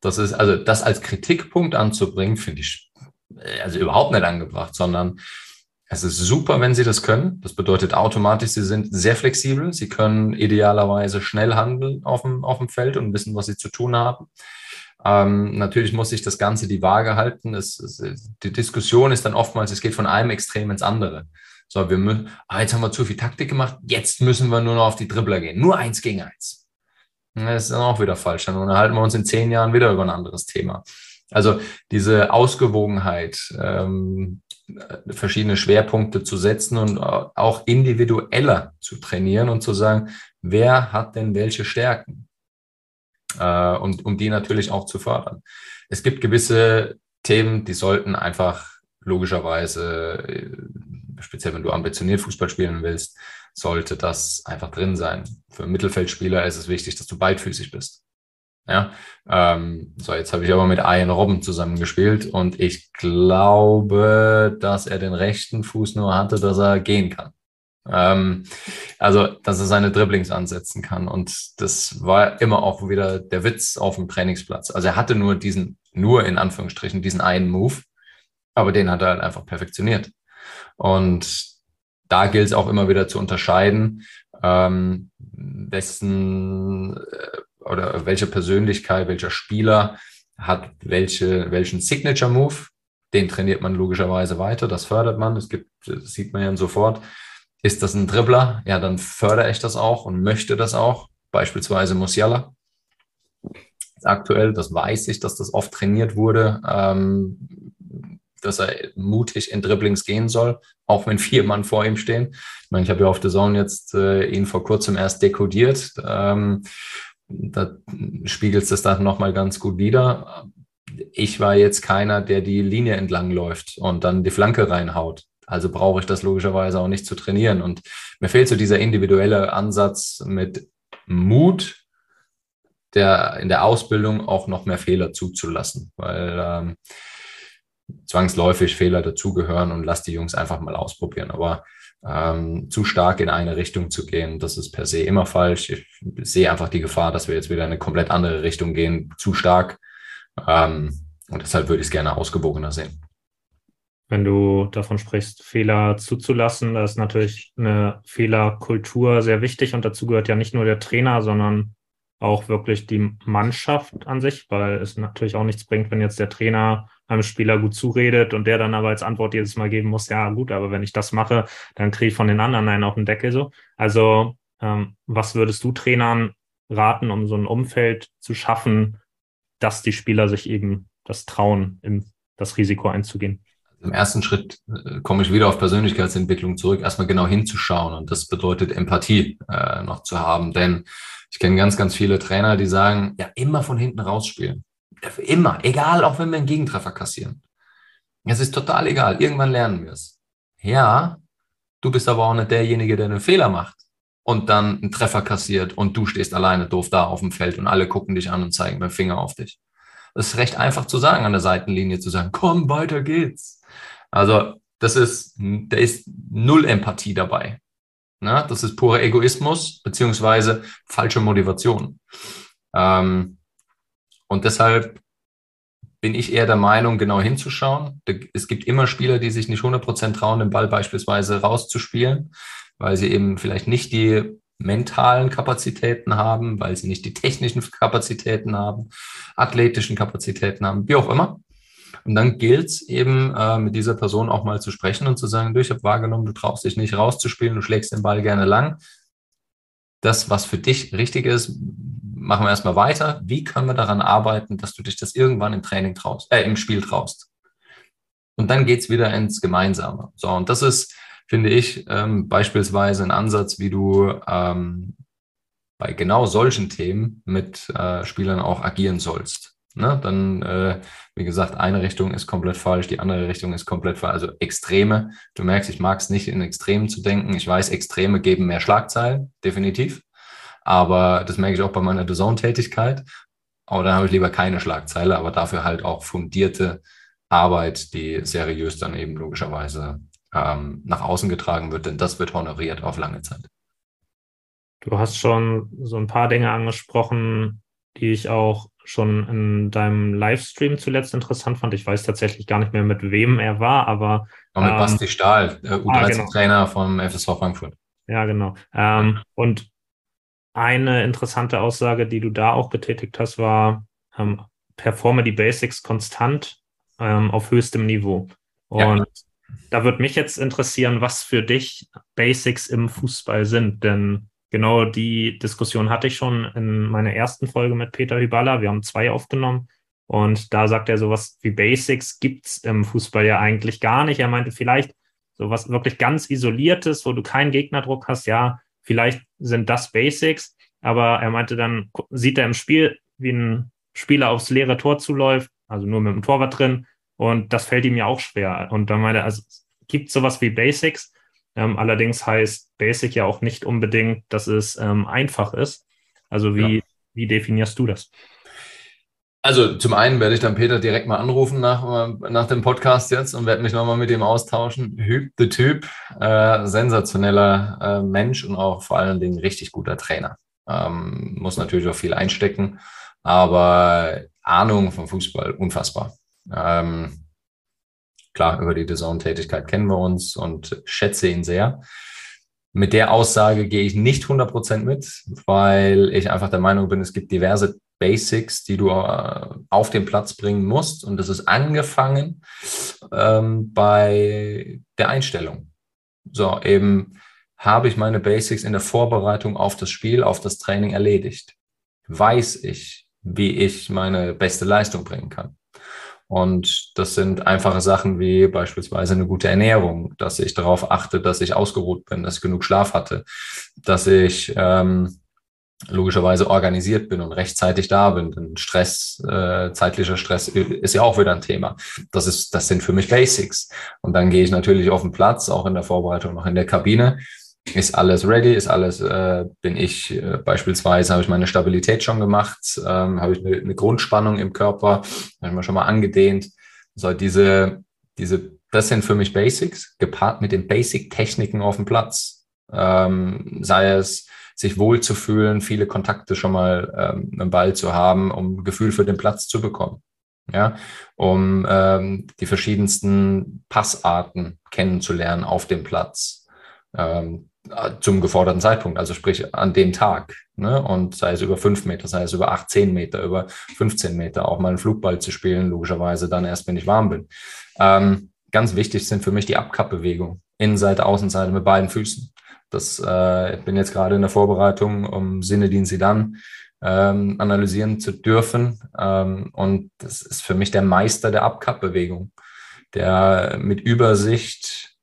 Das ist, also das als Kritikpunkt anzubringen, finde ich äh, also überhaupt nicht angebracht, sondern es ist super, wenn Sie das können. Das bedeutet automatisch, Sie sind sehr flexibel. Sie können idealerweise schnell handeln auf dem, auf dem Feld und wissen, was Sie zu tun haben. Ähm, natürlich muss sich das Ganze die Waage halten. Es, es, die Diskussion ist dann oftmals, es geht von einem Extrem ins andere. So, wir müssen, ah, jetzt haben wir zu viel Taktik gemacht, jetzt müssen wir nur noch auf die Dribbler gehen. Nur eins gegen eins. Das ist dann auch wieder falsch. Dann unterhalten wir uns in zehn Jahren wieder über ein anderes Thema. Also diese Ausgewogenheit, ähm, verschiedene Schwerpunkte zu setzen und auch individueller zu trainieren und zu sagen, wer hat denn welche Stärken? Äh, und um die natürlich auch zu fördern. Es gibt gewisse Themen, die sollten einfach logischerweise, äh, speziell wenn du ambitioniert Fußball spielen willst, sollte das einfach drin sein. Für Mittelfeldspieler ist es wichtig, dass du beidfüßig bist. Ja, ähm, so jetzt habe ich aber mit Ian Robben zusammengespielt und ich glaube, dass er den rechten Fuß nur hatte, dass er gehen kann. Ähm, also, dass er seine Dribblings ansetzen kann und das war immer auch wieder der Witz auf dem Trainingsplatz. Also er hatte nur diesen, nur in Anführungsstrichen diesen einen Move, aber den hat er halt einfach perfektioniert. Und da gilt es auch immer wieder zu unterscheiden, ähm, wessen äh, oder welche Persönlichkeit, welcher Spieler hat welche, welchen Signature Move. Den trainiert man logischerweise weiter, das fördert man. Es gibt, das sieht man ja sofort. Ist das ein Dribbler? Ja, dann fördere ich das auch und möchte das auch. Beispielsweise Musiala. Aktuell, das weiß ich, dass das oft trainiert wurde. Ähm, dass er mutig in Dribblings gehen soll, auch wenn vier Mann vor ihm stehen. Ich meine, ich habe ja auf der Zone jetzt äh, ihn vor kurzem erst dekodiert. Ähm, da spiegelt es das dann nochmal ganz gut wider. Ich war jetzt keiner, der die Linie entlang läuft und dann die Flanke reinhaut. Also brauche ich das logischerweise auch nicht zu trainieren. Und mir fehlt so dieser individuelle Ansatz mit Mut, der in der Ausbildung auch noch mehr Fehler zuzulassen, weil ähm, zwangsläufig Fehler dazugehören und lass die Jungs einfach mal ausprobieren. Aber ähm, zu stark in eine Richtung zu gehen, das ist per se immer falsch. Ich sehe einfach die Gefahr, dass wir jetzt wieder in eine komplett andere Richtung gehen, zu stark. Ähm, und deshalb würde ich es gerne ausgewogener sehen. Wenn du davon sprichst, Fehler zuzulassen, da ist natürlich eine Fehlerkultur sehr wichtig und dazu gehört ja nicht nur der Trainer, sondern auch wirklich die Mannschaft an sich, weil es natürlich auch nichts bringt, wenn jetzt der Trainer einem Spieler gut zuredet und der dann aber als Antwort jedes Mal geben muss, ja gut, aber wenn ich das mache, dann kriege ich von den anderen einen auf den Deckel so. Also ähm, was würdest du Trainern raten, um so ein Umfeld zu schaffen, dass die Spieler sich eben das trauen, in das Risiko einzugehen? Im ersten Schritt äh, komme ich wieder auf Persönlichkeitsentwicklung zurück, erstmal genau hinzuschauen. Und das bedeutet Empathie äh, noch zu haben. Denn ich kenne ganz, ganz viele Trainer, die sagen, ja, immer von hinten rausspielen. Immer, egal, auch wenn wir einen Gegentreffer kassieren. Es ist total egal, irgendwann lernen wir es. Ja, du bist aber auch nicht derjenige, der einen Fehler macht und dann einen Treffer kassiert und du stehst alleine doof da auf dem Feld und alle gucken dich an und zeigen mit dem Finger auf dich. Das ist recht einfach zu sagen, an der Seitenlinie zu sagen, komm, weiter geht's. Also, das ist, da ist null Empathie dabei. Na, das ist purer Egoismus beziehungsweise falsche Motivation. Ähm, und deshalb bin ich eher der Meinung, genau hinzuschauen. Es gibt immer Spieler, die sich nicht 100% trauen, den Ball beispielsweise rauszuspielen, weil sie eben vielleicht nicht die mentalen Kapazitäten haben, weil sie nicht die technischen Kapazitäten haben, athletischen Kapazitäten haben, wie auch immer. Und dann gilt es eben, äh, mit dieser Person auch mal zu sprechen und zu sagen, du, ich habe wahrgenommen, du traust dich nicht rauszuspielen, du schlägst den Ball gerne lang. Das, was für dich richtig ist, machen wir erstmal weiter. Wie können wir daran arbeiten, dass du dich das irgendwann im Training traust, äh, im Spiel traust? Und dann geht's wieder ins Gemeinsame. So, und das ist, finde ich, ähm, beispielsweise ein Ansatz, wie du ähm, bei genau solchen Themen mit äh, Spielern auch agieren sollst. Ne? Dann, äh, wie gesagt, eine Richtung ist komplett falsch, die andere Richtung ist komplett falsch. Also Extreme. Du merkst, ich mag es nicht, in Extremen zu denken. Ich weiß, Extreme geben mehr Schlagzeilen, definitiv. Aber das merke ich auch bei meiner The-Zone-Tätigkeit. Aber dann habe ich lieber keine Schlagzeile, aber dafür halt auch fundierte Arbeit, die seriös dann eben logischerweise ähm, nach außen getragen wird, denn das wird honoriert auf lange Zeit. Du hast schon so ein paar Dinge angesprochen, die ich auch schon in deinem Livestream zuletzt interessant fand. Ich weiß tatsächlich gar nicht mehr, mit wem er war, aber. Auch mit ähm, Basti Stahl, U13-Trainer ah, genau. vom FSV Frankfurt. Ja, genau. Ähm, und eine interessante Aussage, die du da auch betätigt hast, war, ähm, performe die Basics konstant ähm, auf höchstem Niveau. Und ja. da würde mich jetzt interessieren, was für dich Basics im Fußball sind, denn Genau die Diskussion hatte ich schon in meiner ersten Folge mit Peter Hyballa. Wir haben zwei aufgenommen. Und da sagt er, sowas wie Basics gibt's im Fußball ja eigentlich gar nicht. Er meinte vielleicht sowas wirklich ganz Isoliertes, wo du keinen Gegnerdruck hast. Ja, vielleicht sind das Basics. Aber er meinte dann, sieht er im Spiel, wie ein Spieler aufs leere Tor zuläuft, also nur mit dem Torwart drin. Und das fällt ihm ja auch schwer. Und dann meinte er, also gibt sowas wie Basics. Ähm, allerdings heißt Basic ja auch nicht unbedingt, dass es ähm, einfach ist. Also wie, ja. wie definierst du das? Also zum einen werde ich dann Peter direkt mal anrufen nach, nach dem Podcast jetzt und werde mich nochmal mit ihm austauschen. Hüb, the Typ, äh, sensationeller äh, Mensch und auch vor allen Dingen richtig guter Trainer. Ähm, muss natürlich auch viel einstecken, aber Ahnung vom Fußball unfassbar. Ähm, Klar, über die Design-Tätigkeit kennen wir uns und schätze ihn sehr. Mit der Aussage gehe ich nicht 100% mit, weil ich einfach der Meinung bin, es gibt diverse Basics, die du äh, auf den Platz bringen musst. Und das ist angefangen ähm, bei der Einstellung. So, eben habe ich meine Basics in der Vorbereitung auf das Spiel, auf das Training erledigt. Weiß ich, wie ich meine beste Leistung bringen kann. Und das sind einfache Sachen wie beispielsweise eine gute Ernährung, dass ich darauf achte, dass ich ausgeruht bin, dass ich genug Schlaf hatte, dass ich ähm, logischerweise organisiert bin und rechtzeitig da bin. Denn Stress, äh, zeitlicher Stress ist ja auch wieder ein Thema. Das ist, das sind für mich Basics. Und dann gehe ich natürlich auf den Platz, auch in der Vorbereitung, noch in der Kabine. Ist alles ready? Ist alles, äh, bin ich äh, beispielsweise, habe ich meine Stabilität schon gemacht, ähm, habe ich eine, eine Grundspannung im Körper, habe ich mir schon mal angedehnt. So diese, diese, das sind für mich Basics, gepaart mit den Basic-Techniken auf dem Platz. Ähm, sei es sich wohlzufühlen, viele Kontakte schon mal ähm, im Ball zu haben, um Gefühl für den Platz zu bekommen. Ja, um ähm, die verschiedensten Passarten kennenzulernen auf dem Platz ähm, zum geforderten Zeitpunkt, also sprich an dem Tag. Ne? Und sei es über fünf Meter, sei es über acht, zehn Meter, über 15 Meter, auch mal einen Flugball zu spielen, logischerweise dann erst, wenn ich warm bin. Ähm, ganz wichtig sind für mich die Abkappbewegung. Innenseite, Außenseite mit beiden Füßen. Das äh, ich bin jetzt gerade in der Vorbereitung, um Sinne, den sie dann ähm, analysieren zu dürfen. Ähm, und das ist für mich der Meister der Abkappbewegung, der mit Übersicht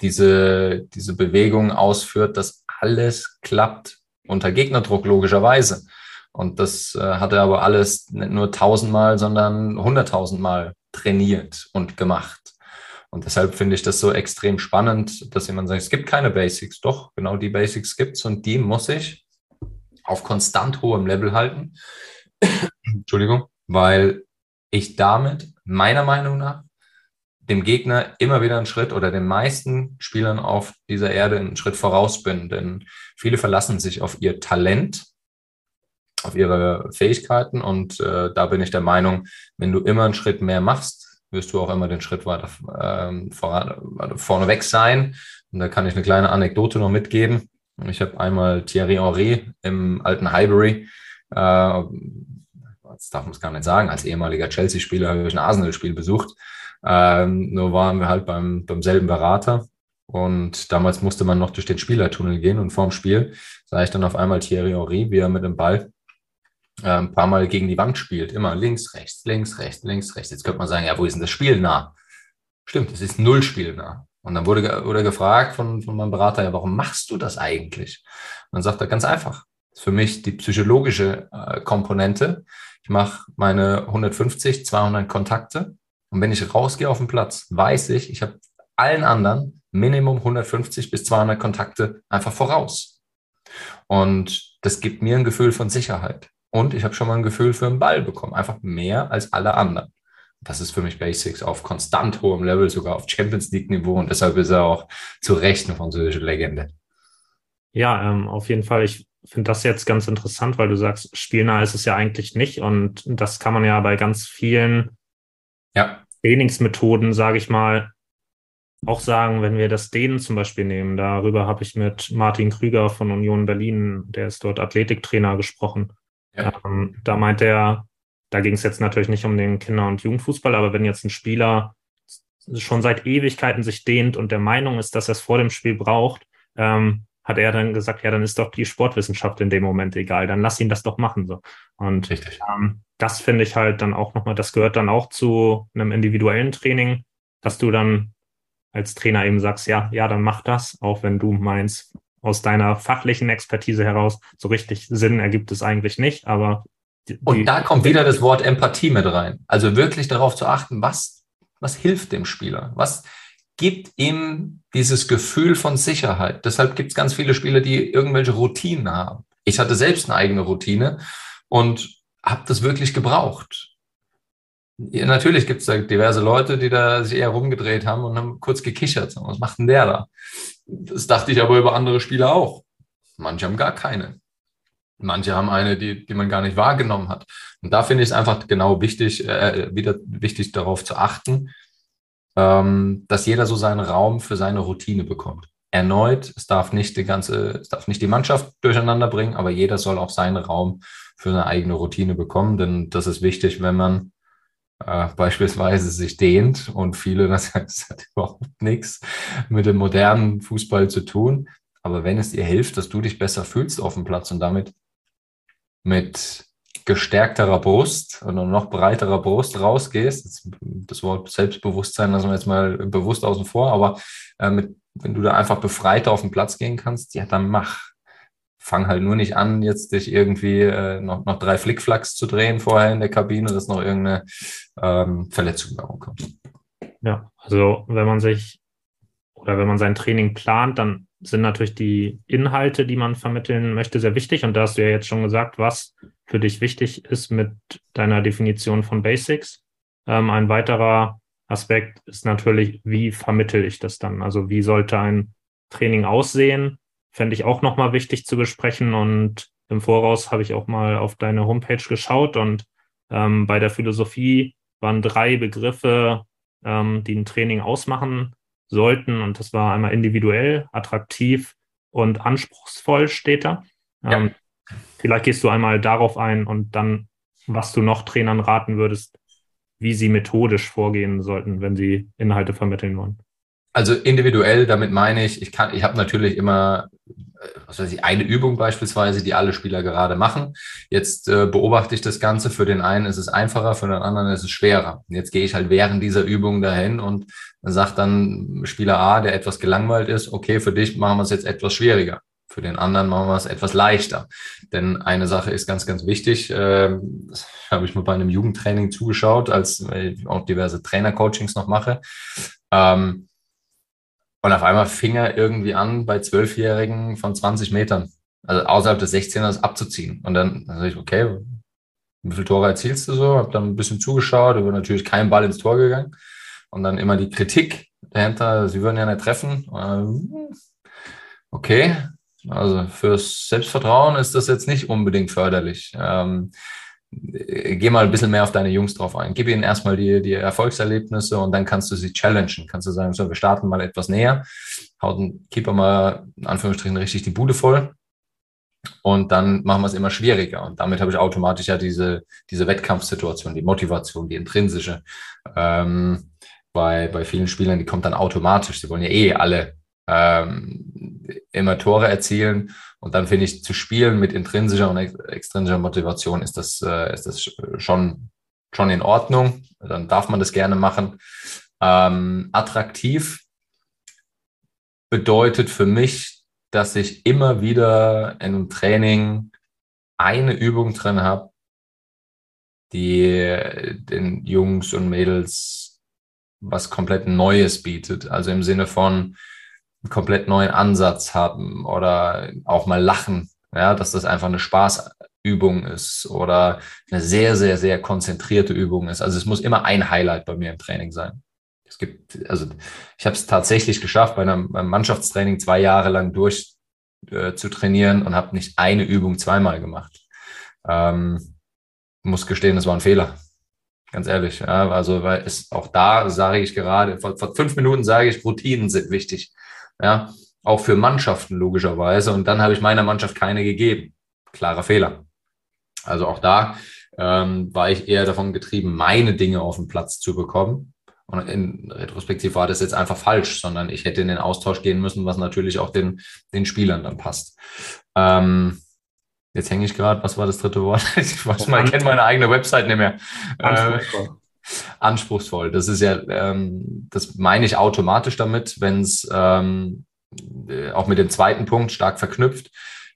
diese, diese Bewegung ausführt, dass alles klappt unter Gegnerdruck, logischerweise. Und das äh, hat er aber alles nicht nur tausendmal, sondern hunderttausendmal trainiert und gemacht. Und deshalb finde ich das so extrem spannend, dass jemand sagt, es gibt keine Basics. Doch, genau die Basics gibt es und die muss ich auf konstant hohem Level halten. Entschuldigung, weil ich damit meiner Meinung nach dem Gegner immer wieder einen Schritt oder den meisten Spielern auf dieser Erde einen Schritt voraus bin. Denn viele verlassen sich auf ihr Talent, auf ihre Fähigkeiten und äh, da bin ich der Meinung, wenn du immer einen Schritt mehr machst, wirst du auch immer den Schritt weiter ähm, voran, vorneweg sein. Und da kann ich eine kleine Anekdote noch mitgeben. Ich habe einmal Thierry Henry im alten Highbury, äh, das darf man es gar nicht sagen, als ehemaliger Chelsea-Spieler habe ich ein Arsenal-Spiel besucht. Ähm, nur waren wir halt beim, beim selben Berater. Und damals musste man noch durch den Spielertunnel gehen und vorm Spiel sah ich dann auf einmal Thierry Henry, wie er mit dem Ball ein paar Mal gegen die Wand spielt. Immer links, rechts, links, rechts, links, rechts. Jetzt könnte man sagen, ja, wo ist denn das Spiel nah? Stimmt, es ist null Spiel nah. Und dann wurde, wurde gefragt von, von meinem Berater, ja, warum machst du das eigentlich? Und dann sagt er ganz einfach. Für mich die psychologische äh, Komponente. Ich mache meine 150, 200 Kontakte. Und wenn ich rausgehe auf den Platz, weiß ich, ich habe allen anderen Minimum 150 bis 200 Kontakte einfach voraus. Und das gibt mir ein Gefühl von Sicherheit. Und ich habe schon mal ein Gefühl für einen Ball bekommen. Einfach mehr als alle anderen. Das ist für mich Basics auf konstant hohem Level, sogar auf Champions League-Niveau. Und deshalb ist er auch zu Recht eine französische Legende. Ja, ähm, auf jeden Fall. Ich finde das jetzt ganz interessant, weil du sagst, spielnah ist es ja eigentlich nicht. Und das kann man ja bei ganz vielen ja. Trainingsmethoden, sage ich mal, auch sagen, wenn wir das Dehnen zum Beispiel nehmen. Darüber habe ich mit Martin Krüger von Union Berlin, der ist dort Athletiktrainer, gesprochen. Ja. Ähm, da meint er, da ging es jetzt natürlich nicht um den Kinder- und Jugendfußball, aber wenn jetzt ein Spieler schon seit Ewigkeiten sich dehnt und der Meinung ist, dass er es vor dem Spiel braucht, ähm, hat er dann gesagt, ja, dann ist doch die Sportwissenschaft in dem Moment egal, dann lass ihn das doch machen. So. Und ähm, das finde ich halt dann auch nochmal, das gehört dann auch zu einem individuellen Training, dass du dann als Trainer eben sagst, ja, ja, dann mach das, auch wenn du meinst, aus deiner fachlichen Expertise heraus, so richtig Sinn ergibt es eigentlich nicht, aber. Die, und da kommt wieder das Wort Empathie mit rein. Also wirklich darauf zu achten, was, was hilft dem Spieler? Was gibt ihm dieses Gefühl von Sicherheit? Deshalb gibt es ganz viele Spieler, die irgendwelche Routinen haben. Ich hatte selbst eine eigene Routine und habe das wirklich gebraucht. Natürlich gibt es da diverse Leute, die da sich eher rumgedreht haben und haben kurz gekichert. Was macht denn der da? Das dachte ich aber über andere Spieler auch. Manche haben gar keine. Manche haben eine, die, die man gar nicht wahrgenommen hat. Und da finde ich es einfach genau wichtig, äh, wieder wichtig darauf zu achten, ähm, dass jeder so seinen Raum für seine Routine bekommt. Erneut, es darf nicht die ganze, es darf nicht die Mannschaft durcheinander bringen, aber jeder soll auch seinen Raum für eine eigene Routine bekommen, denn das ist wichtig, wenn man äh, beispielsweise sich dehnt und viele, das hat, überhaupt nichts mit dem modernen Fußball zu tun. Aber wenn es dir hilft, dass du dich besser fühlst auf dem Platz und damit mit gestärkterer Brust oder noch breiterer Brust rausgehst, das Wort Selbstbewusstsein lassen wir jetzt mal bewusst außen vor, aber äh, mit, wenn du da einfach befreiter auf den Platz gehen kannst, ja, dann mach. Fang halt nur nicht an, jetzt dich irgendwie äh, noch, noch drei Flickflacks zu drehen vorher in der Kabine, dass noch irgendeine ähm, Verletzung darum kommt. Ja, also wenn man sich oder wenn man sein Training plant, dann sind natürlich die Inhalte, die man vermitteln möchte, sehr wichtig. Und da hast du ja jetzt schon gesagt, was für dich wichtig ist mit deiner Definition von Basics. Ähm, ein weiterer Aspekt ist natürlich, wie vermittel ich das dann? Also wie sollte ein Training aussehen? Fände ich auch nochmal wichtig zu besprechen. Und im Voraus habe ich auch mal auf deine Homepage geschaut und ähm, bei der Philosophie waren drei Begriffe, ähm, die ein Training ausmachen sollten. Und das war einmal individuell, attraktiv und anspruchsvoll steht da. Ähm, ja. Vielleicht gehst du einmal darauf ein und dann, was du noch Trainern raten würdest, wie sie methodisch vorgehen sollten, wenn sie Inhalte vermitteln wollen. Also individuell, damit meine ich, ich kann, ich habe natürlich immer, äh, was weiß ich, eine Übung beispielsweise, die alle Spieler gerade machen. Jetzt äh, beobachte ich das Ganze. Für den einen ist es einfacher, für den anderen ist es schwerer. Jetzt gehe ich halt während dieser Übung dahin und sagt dann Spieler A, der etwas gelangweilt ist, okay, für dich machen wir es jetzt etwas schwieriger. Für den anderen machen wir es etwas leichter. Denn eine Sache ist ganz, ganz wichtig. Äh, das habe ich mal bei einem Jugendtraining zugeschaut, als ich auch diverse Trainercoachings noch mache. Ähm, und auf einmal fing er irgendwie an, bei Zwölfjährigen von 20 Metern, also außerhalb des 16ers abzuziehen. Und dann sage ich, okay, wie viele Tore erzielst du so? Hab dann ein bisschen zugeschaut, aber natürlich kein Ball ins Tor gegangen. Und dann immer die Kritik dahinter, sie würden ja nicht treffen. Okay, also fürs Selbstvertrauen ist das jetzt nicht unbedingt förderlich. Ähm, geh mal ein bisschen mehr auf deine Jungs drauf ein. Gib ihnen erstmal die, die Erfolgserlebnisse und dann kannst du sie challengen. Kannst du sagen, so, wir starten mal etwas näher, haut den Keeper mal in Anführungsstrichen richtig die Bude voll und dann machen wir es immer schwieriger. Und damit habe ich automatisch ja diese, diese Wettkampfsituation, die Motivation, die intrinsische. Ähm, bei, bei vielen Spielern, die kommt dann automatisch. Sie wollen ja eh alle ähm, immer Tore erzielen und dann finde ich, zu spielen mit intrinsischer und extrinsischer Motivation ist das, äh, ist das schon, schon in Ordnung. Dann darf man das gerne machen. Ähm, attraktiv bedeutet für mich, dass ich immer wieder in einem Training eine Übung drin habe, die den Jungs und Mädels was komplett Neues bietet. Also im Sinne von, einen komplett neuen Ansatz haben oder auch mal lachen, ja, dass das einfach eine Spaßübung ist oder eine sehr, sehr, sehr konzentrierte Übung ist. Also es muss immer ein Highlight bei mir im Training sein. Es gibt, also ich habe es tatsächlich geschafft, bei einem, beim Mannschaftstraining zwei Jahre lang durch äh, zu trainieren und habe nicht eine Übung zweimal gemacht. Ähm, muss gestehen, das war ein Fehler. Ganz ehrlich. Ja, also, weil es auch da sage ich gerade, vor, vor fünf Minuten sage ich, Routinen sind wichtig. Ja, auch für Mannschaften logischerweise. Und dann habe ich meiner Mannschaft keine gegeben. Klarer Fehler. Also auch da ähm, war ich eher davon getrieben, meine Dinge auf den Platz zu bekommen. Und in Retrospektiv war das jetzt einfach falsch, sondern ich hätte in den Austausch gehen müssen, was natürlich auch den, den Spielern dann passt. Ähm, jetzt hänge ich gerade, was war das dritte Wort? Ich weiß mal, ich kenne meine eigene Website nicht mehr. Anspruchsvoll. Anspruchsvoll. Das ist ja, ähm, das meine ich automatisch damit, wenn es ähm, äh, auch mit dem zweiten Punkt stark verknüpft,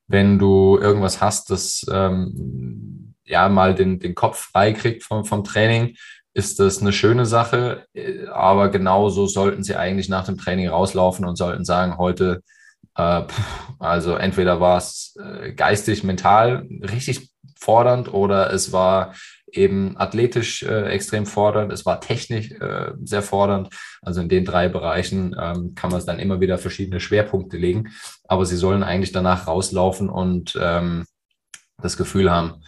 wenn du irgendwas hast, das ähm, ja mal den, den Kopf freikriegt vom, vom Training, ist das eine schöne Sache, äh, aber genauso sollten sie eigentlich nach dem Training rauslaufen und sollten sagen, heute, äh, also entweder war es äh, geistig, mental richtig fordernd oder es war eben athletisch äh, extrem fordernd, es war technisch äh, sehr fordernd. Also in den drei Bereichen ähm, kann man es dann immer wieder verschiedene Schwerpunkte legen. Aber sie sollen eigentlich danach rauslaufen und ähm, das Gefühl haben,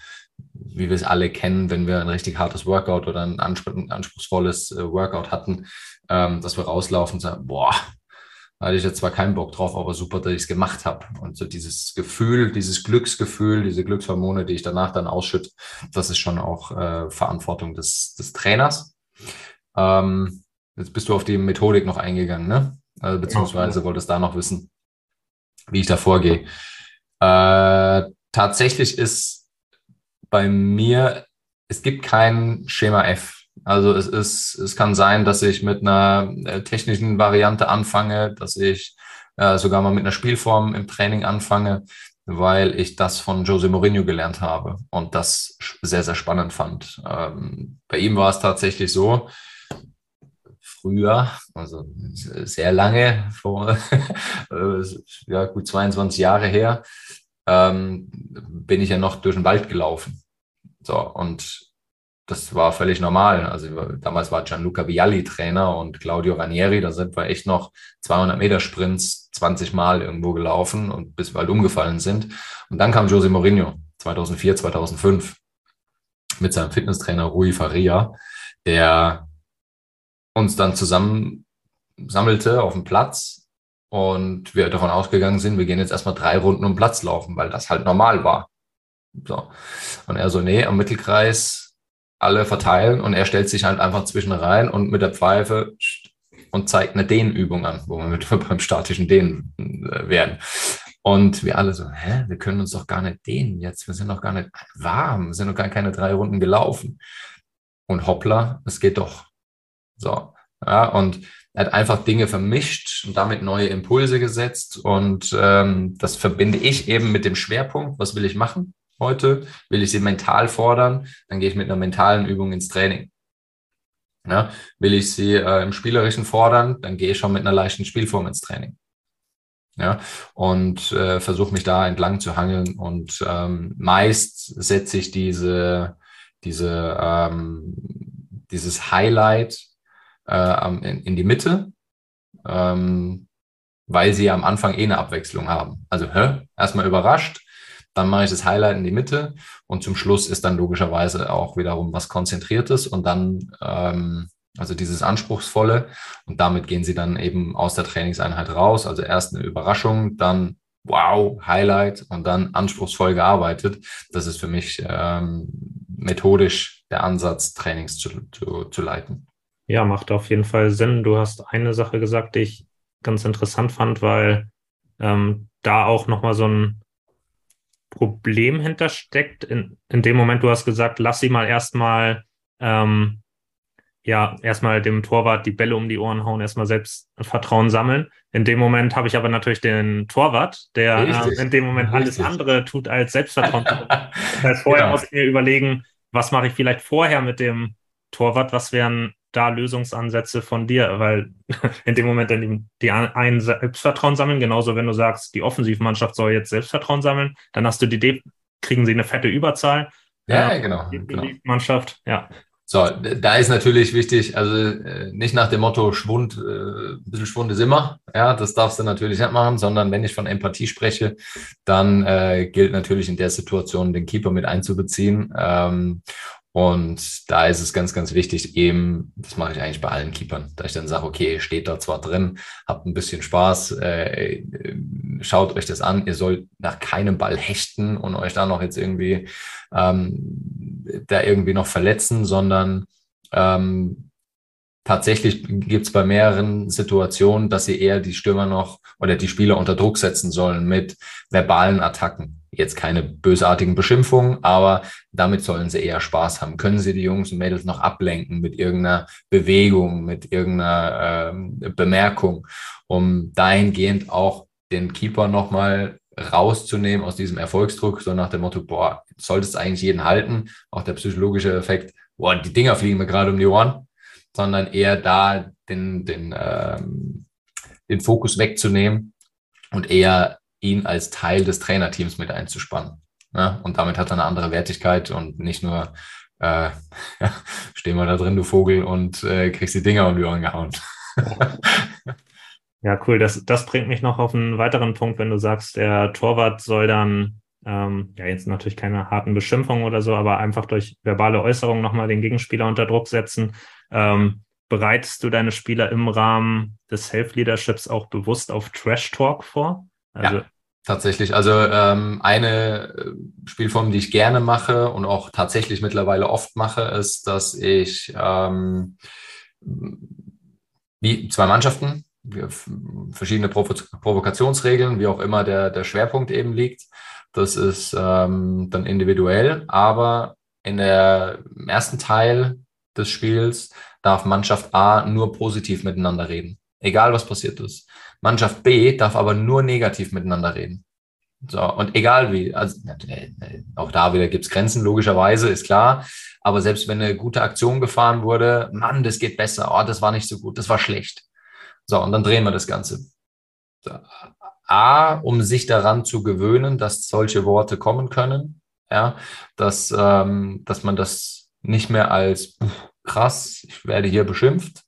wie wir es alle kennen, wenn wir ein richtig hartes Workout oder ein anspruchsvolles äh, Workout hatten, ähm, dass wir rauslaufen und sagen, boah, da hatte ich jetzt zwar keinen Bock drauf, aber super, dass ich es gemacht habe. Und so dieses Gefühl, dieses Glücksgefühl, diese Glückshormone, die ich danach dann ausschütte, das ist schon auch äh, Verantwortung des, des Trainers. Ähm, jetzt bist du auf die Methodik noch eingegangen, ne? Also, beziehungsweise wolltest da noch wissen, wie ich da vorgehe. Äh, tatsächlich ist bei mir, es gibt kein Schema F. Also es ist, es kann sein, dass ich mit einer äh, technischen Variante anfange, dass ich äh, sogar mal mit einer Spielform im Training anfange. weil ich das von Jose Mourinho gelernt habe und das sehr, sehr spannend fand. Ähm, bei ihm war es tatsächlich so, früher, also sehr lange, vor ja, gut 22 Jahre her, ähm, bin ich ja noch durch den Wald gelaufen. So, und das war völlig normal. Also damals war Gianluca Vialli Trainer und Claudio Ranieri, da sind wir echt noch 200 Meter Sprints 20 Mal irgendwo gelaufen und bis wir halt umgefallen sind. Und dann kam Jose Mourinho 2004, 2005 mit seinem Fitnesstrainer Rui Faria, der uns dann zusammen sammelte auf dem Platz und wir davon ausgegangen sind, wir gehen jetzt erstmal drei Runden um Platz laufen, weil das halt normal war. So. Und er so, nee, am Mittelkreis alle verteilen und er stellt sich halt einfach zwischen rein und mit der Pfeife und zeigt eine Dehnübung an, wo wir mit beim statischen Dehnen äh, werden. Und wir alle so, hä, wir können uns doch gar nicht dehnen jetzt, wir sind doch gar nicht warm, wir sind doch gar keine drei Runden gelaufen. Und hoppla, es geht doch. So, ja, und er hat einfach Dinge vermischt und damit neue Impulse gesetzt. Und ähm, das verbinde ich eben mit dem Schwerpunkt, was will ich machen? Heute, will ich sie mental fordern, dann gehe ich mit einer mentalen Übung ins Training. Ja, will ich sie äh, im Spielerischen fordern, dann gehe ich schon mit einer leichten Spielform ins Training. Ja, und äh, versuche mich da entlang zu hangeln. Und ähm, meist setze ich diese, diese, ähm, dieses Highlight äh, in, in die Mitte, ähm, weil sie am Anfang eh eine Abwechslung haben. Also hä, erstmal überrascht, dann mache ich das Highlight in die Mitte und zum Schluss ist dann logischerweise auch wiederum was Konzentriertes und dann, ähm, also dieses Anspruchsvolle und damit gehen sie dann eben aus der Trainingseinheit raus. Also erst eine Überraschung, dann wow, Highlight und dann anspruchsvoll gearbeitet. Das ist für mich ähm, methodisch der Ansatz, Trainings zu, zu, zu leiten. Ja, macht auf jeden Fall Sinn. Du hast eine Sache gesagt, die ich ganz interessant fand, weil ähm, da auch nochmal so ein Problem hintersteckt. In, in dem Moment, du hast gesagt, lass sie mal erstmal, ähm, ja, erstmal dem Torwart die Bälle um die Ohren hauen, erstmal Selbstvertrauen sammeln. In dem Moment habe ich aber natürlich den Torwart, der äh, in dem Moment Richtig. alles andere tut als Selbstvertrauen. das heißt, vorher genau. muss ich mir überlegen, was mache ich vielleicht vorher mit dem Torwart, was wären da Lösungsansätze von dir, weil in dem Moment dann die, die einen Selbstvertrauen sammeln, genauso wenn du sagst, die Offensivmannschaft soll jetzt Selbstvertrauen sammeln, dann hast du die Idee, kriegen sie eine fette Überzahl. Ja, ja genau. Die, genau. Mannschaft, ja. So, da ist natürlich wichtig, also äh, nicht nach dem Motto Schwund, äh, ein bisschen Schwund ist immer, ja, das darfst du natürlich nicht machen, sondern wenn ich von Empathie spreche, dann äh, gilt natürlich in der Situation den Keeper mit einzubeziehen. Ähm, und da ist es ganz, ganz wichtig, eben, das mache ich eigentlich bei allen Keepern, da ich dann sage, okay, steht da zwar drin, habt ein bisschen Spaß, äh, schaut euch das an, ihr sollt nach keinem Ball hechten und euch da noch jetzt irgendwie ähm, da irgendwie noch verletzen, sondern ähm, tatsächlich gibt es bei mehreren Situationen, dass sie eher die Stürmer noch oder die Spieler unter Druck setzen sollen mit verbalen Attacken. Jetzt keine bösartigen Beschimpfungen, aber damit sollen sie eher Spaß haben. Können sie die Jungs und Mädels noch ablenken mit irgendeiner Bewegung, mit irgendeiner äh, Bemerkung, um dahingehend auch den Keeper nochmal rauszunehmen aus diesem Erfolgsdruck, so nach dem Motto, boah, solltest eigentlich jeden halten, auch der psychologische Effekt, boah, die Dinger fliegen mir gerade um die Ohren, sondern eher da den, den, ähm, den Fokus wegzunehmen und eher ihn als Teil des Trainerteams mit einzuspannen. Ne? Und damit hat er eine andere Wertigkeit und nicht nur äh, ja, steh mal da drin, du Vogel, und äh, kriegst die Dinger um die Ohren gehauen. ja, cool. Das, das bringt mich noch auf einen weiteren Punkt, wenn du sagst, der Torwart soll dann, ähm, ja, jetzt natürlich keine harten Beschimpfungen oder so, aber einfach durch verbale Äußerungen nochmal den Gegenspieler unter Druck setzen. Ähm, bereitest du deine Spieler im Rahmen des Self-Leaderships auch bewusst auf Trash-Talk vor? Also, ja, tatsächlich. Also ähm, eine äh, Spielform, die ich gerne mache und auch tatsächlich mittlerweile oft mache, ist, dass ich ähm, wie zwei Mannschaften, verschiedene Provo Provokationsregeln, wie auch immer der, der Schwerpunkt eben liegt. Das ist ähm, dann individuell, aber in der im ersten Teil des Spiels darf Mannschaft A nur positiv miteinander reden, egal was passiert ist. Mannschaft B darf aber nur negativ miteinander reden. So, und egal wie, also auch da wieder gibt es Grenzen, logischerweise, ist klar. Aber selbst wenn eine gute Aktion gefahren wurde, Mann, das geht besser, oh, das war nicht so gut, das war schlecht. So, und dann drehen wir das Ganze. So. A, um sich daran zu gewöhnen, dass solche Worte kommen können, ja, dass, ähm, dass man das nicht mehr als krass, ich werde hier beschimpft,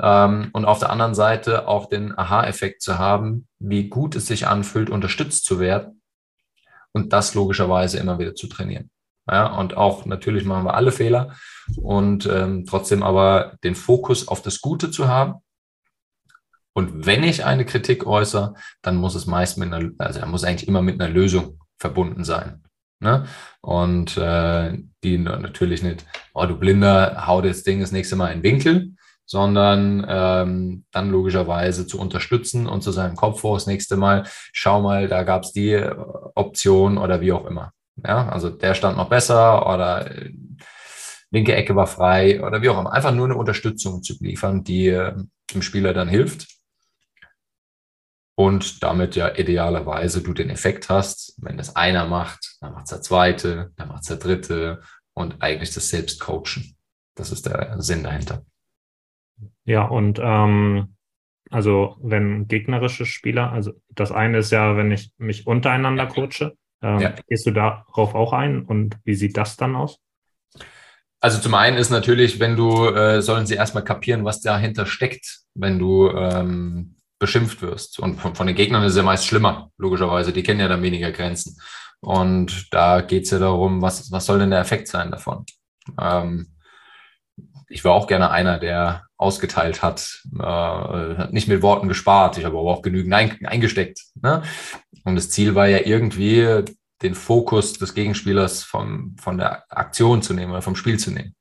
ähm, und auf der anderen Seite auch den Aha-Effekt zu haben, wie gut es sich anfühlt, unterstützt zu werden und das logischerweise immer wieder zu trainieren. Ja, und auch natürlich machen wir alle Fehler und ähm, trotzdem aber den Fokus auf das Gute zu haben. Und wenn ich eine Kritik äußere, dann muss es meist mit einer, also muss eigentlich immer mit einer Lösung verbunden sein. Ne? Und äh, die natürlich nicht, oh du Blinder, hau das Ding das nächste Mal in Winkel, sondern ähm, dann logischerweise zu unterstützen und zu seinem Kopf vor das nächste Mal, schau mal, da gab es die äh, Option oder wie auch immer. Ja, also der stand noch besser oder äh, linke Ecke war frei oder wie auch immer. Einfach nur eine Unterstützung zu liefern, die äh, dem Spieler dann hilft. Und damit ja idealerweise du den Effekt hast, wenn das einer macht, dann macht es der zweite, dann macht es der dritte und eigentlich das Selbstcoachen. Das ist der Sinn dahinter. Ja, und ähm, also wenn gegnerische Spieler, also das eine ist ja, wenn ich mich untereinander coache, ähm, ja. Gehst du darauf auch ein und wie sieht das dann aus? Also zum einen ist natürlich, wenn du, äh, sollen sie erstmal kapieren, was dahinter steckt, wenn du ähm, beschimpft wirst. Und von, von, den Gegnern ist es ja meist schlimmer, logischerweise. Die kennen ja dann weniger Grenzen. Und da geht es ja darum, was, was soll denn der Effekt sein davon? Ähm, ich war auch gerne einer, der ausgeteilt hat, äh, hat nicht mit Worten gespart, ich habe aber auch genügend ein, eingesteckt. Ne? Und das Ziel war ja irgendwie, den Fokus des Gegenspielers vom, von der Aktion zu nehmen oder vom Spiel zu nehmen.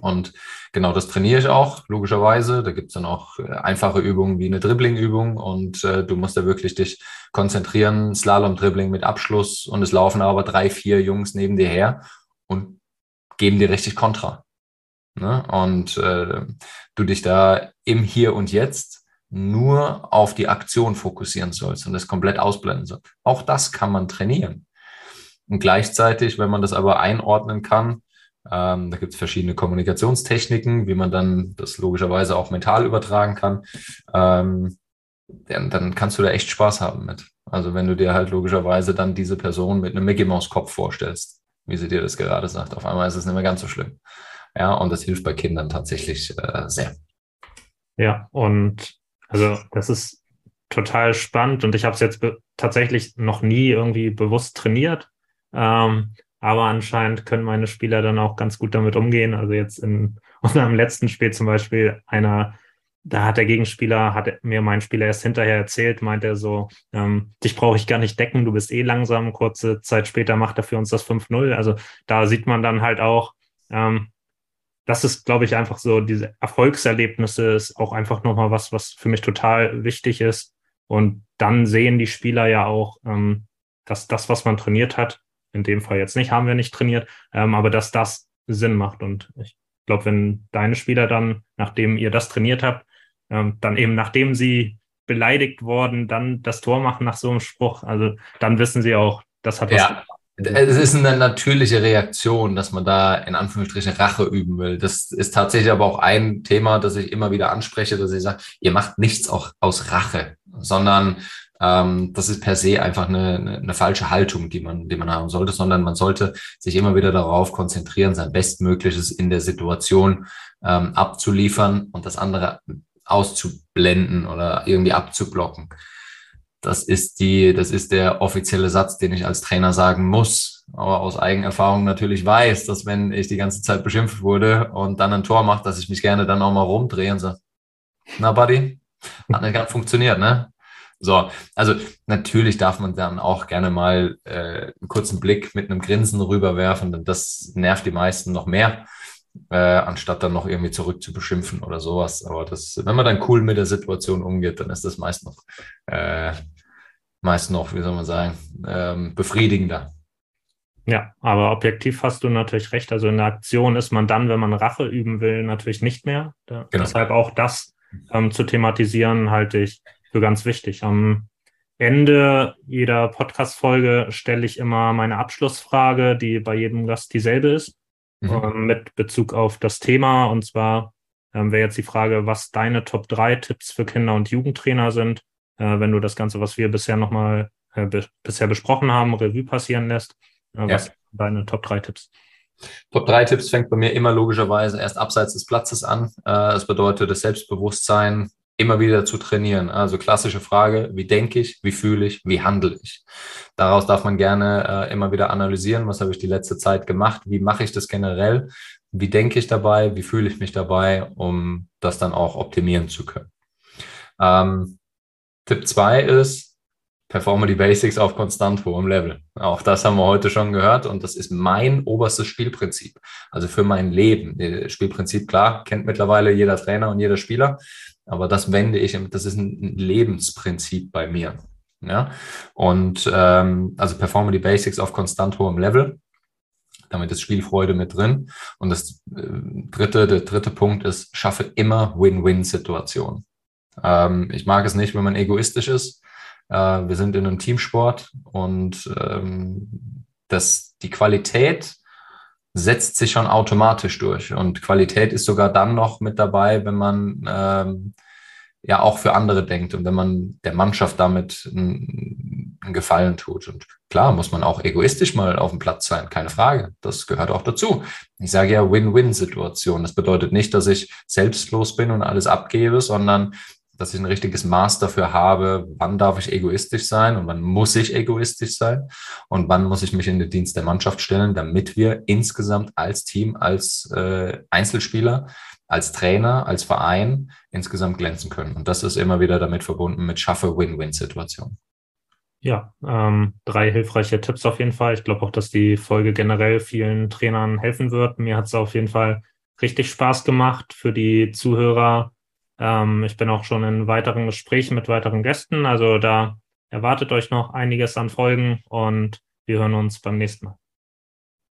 Und genau das trainiere ich auch, logischerweise. Da gibt es dann auch äh, einfache Übungen wie eine Dribbling-Übung und äh, du musst da wirklich dich konzentrieren, Slalom-Dribbling mit Abschluss und es laufen aber drei, vier Jungs neben dir her und geben dir richtig Kontra. Ne? Und äh, du dich da im Hier und Jetzt nur auf die Aktion fokussieren sollst und das komplett ausblenden sollst. Auch das kann man trainieren. Und gleichzeitig, wenn man das aber einordnen kann, ähm, da gibt es verschiedene Kommunikationstechniken, wie man dann das logischerweise auch mental übertragen kann, ähm, dann, dann kannst du da echt Spaß haben mit. Also wenn du dir halt logischerweise dann diese Person mit einem Mickey Mouse Kopf vorstellst, wie sie dir das gerade sagt, auf einmal ist es nicht mehr ganz so schlimm. Ja, und das hilft bei Kindern tatsächlich äh, sehr. Ja, und also das ist total spannend und ich habe es jetzt tatsächlich noch nie irgendwie bewusst trainiert. Ähm, aber anscheinend können meine Spieler dann auch ganz gut damit umgehen. Also jetzt in unserem letzten Spiel zum Beispiel einer, da hat der Gegenspieler, hat mir mein Spieler erst hinterher erzählt, meint er so, ähm, dich brauche ich gar nicht decken, du bist eh langsam. Kurze Zeit später macht er für uns das 5-0. Also da sieht man dann halt auch, ähm, das ist, glaube ich, einfach so, diese Erfolgserlebnisse ist auch einfach nochmal was, was für mich total wichtig ist. Und dann sehen die Spieler ja auch, ähm, dass das, was man trainiert hat, in dem Fall jetzt nicht, haben wir nicht trainiert, ähm, aber dass das Sinn macht. Und ich glaube, wenn deine Spieler dann, nachdem ihr das trainiert habt, ähm, dann eben nachdem sie beleidigt worden, dann das Tor machen nach so einem Spruch, also dann wissen sie auch, das hat was ja. Es ist eine natürliche Reaktion, dass man da in Anführungsstrichen Rache üben will. Das ist tatsächlich aber auch ein Thema, das ich immer wieder anspreche, dass ich sage, ihr macht nichts auch aus Rache, sondern ähm, das ist per se einfach eine, eine, falsche Haltung, die man, die man haben sollte, sondern man sollte sich immer wieder darauf konzentrieren, sein Bestmögliches in der Situation ähm, abzuliefern und das andere auszublenden oder irgendwie abzublocken. Das ist die, das ist der offizielle Satz, den ich als Trainer sagen muss, aber aus Eigenerfahrung natürlich weiß, dass wenn ich die ganze Zeit beschimpft wurde und dann ein Tor mache, dass ich mich gerne dann auch mal rumdrehe und sage, na Buddy, hat nicht ganz funktioniert, ne? So, also natürlich darf man dann auch gerne mal äh, einen kurzen Blick mit einem Grinsen rüberwerfen, denn das nervt die meisten noch mehr, äh, anstatt dann noch irgendwie zurück zu beschimpfen oder sowas. Aber das, wenn man dann cool mit der Situation umgeht, dann ist das meist noch, äh, meist noch, wie soll man sagen, ähm, befriedigender. Ja, aber objektiv hast du natürlich recht. Also in der Aktion ist man dann, wenn man Rache üben will, natürlich nicht mehr. Genau. Deshalb auch das ähm, zu thematisieren, halte ich für ganz wichtig. Ähm, Ende jeder Podcast-Folge stelle ich immer meine Abschlussfrage, die bei jedem Gast dieselbe ist, mhm. ähm, mit Bezug auf das Thema. Und zwar ähm, wäre jetzt die Frage, was deine Top 3 Tipps für Kinder- und Jugendtrainer sind, äh, wenn du das Ganze, was wir bisher nochmal äh, be bisher besprochen haben, Revue passieren lässt. Äh, ja. Was sind deine Top 3 Tipps? Top 3 Tipps fängt bei mir immer logischerweise erst abseits des Platzes an. Äh, das bedeutet das Selbstbewusstsein, immer wieder zu trainieren. Also klassische Frage, wie denke ich, wie fühle ich, wie handle ich? Daraus darf man gerne äh, immer wieder analysieren, was habe ich die letzte Zeit gemacht, wie mache ich das generell, wie denke ich dabei, wie fühle ich mich dabei, um das dann auch optimieren zu können. Ähm, Tipp 2 ist, performe die Basics auf konstant hohem Level. Auch das haben wir heute schon gehört und das ist mein oberstes Spielprinzip. Also für mein Leben. Das Spielprinzip, klar, kennt mittlerweile jeder Trainer und jeder Spieler. Aber das wende ich, das ist ein Lebensprinzip bei mir. Ja? Und ähm, also performe die Basics auf konstant hohem Level. Damit ist Spielfreude mit drin. Und das äh, dritte, der dritte Punkt ist, schaffe immer Win-Win-Situationen. Ähm, ich mag es nicht, wenn man egoistisch ist. Äh, wir sind in einem Teamsport und ähm, das, die Qualität setzt sich schon automatisch durch. Und Qualität ist sogar dann noch mit dabei, wenn man ähm, ja auch für andere denkt und wenn man der Mannschaft damit einen, Gefallen tut. Und klar muss man auch egoistisch mal auf dem Platz sein, keine Frage. Das gehört auch dazu. Ich sage ja Win-Win-Situation. Das bedeutet nicht, dass ich selbstlos bin und alles abgebe, sondern dass ich ein richtiges Maß dafür habe, wann darf ich egoistisch sein und wann muss ich egoistisch sein und wann muss ich mich in den Dienst der Mannschaft stellen, damit wir insgesamt als Team, als äh, Einzelspieler, als Trainer, als Verein insgesamt glänzen können. Und das ist immer wieder damit verbunden mit schaffe Win-Win-Situationen. Ja, ähm, drei hilfreiche Tipps auf jeden Fall. Ich glaube auch, dass die Folge generell vielen Trainern helfen wird. Mir hat es auf jeden Fall richtig Spaß gemacht für die Zuhörer ähm, ich bin auch schon in weiteren Gesprächen mit weiteren Gästen. Also da erwartet euch noch einiges an Folgen und wir hören uns beim nächsten Mal.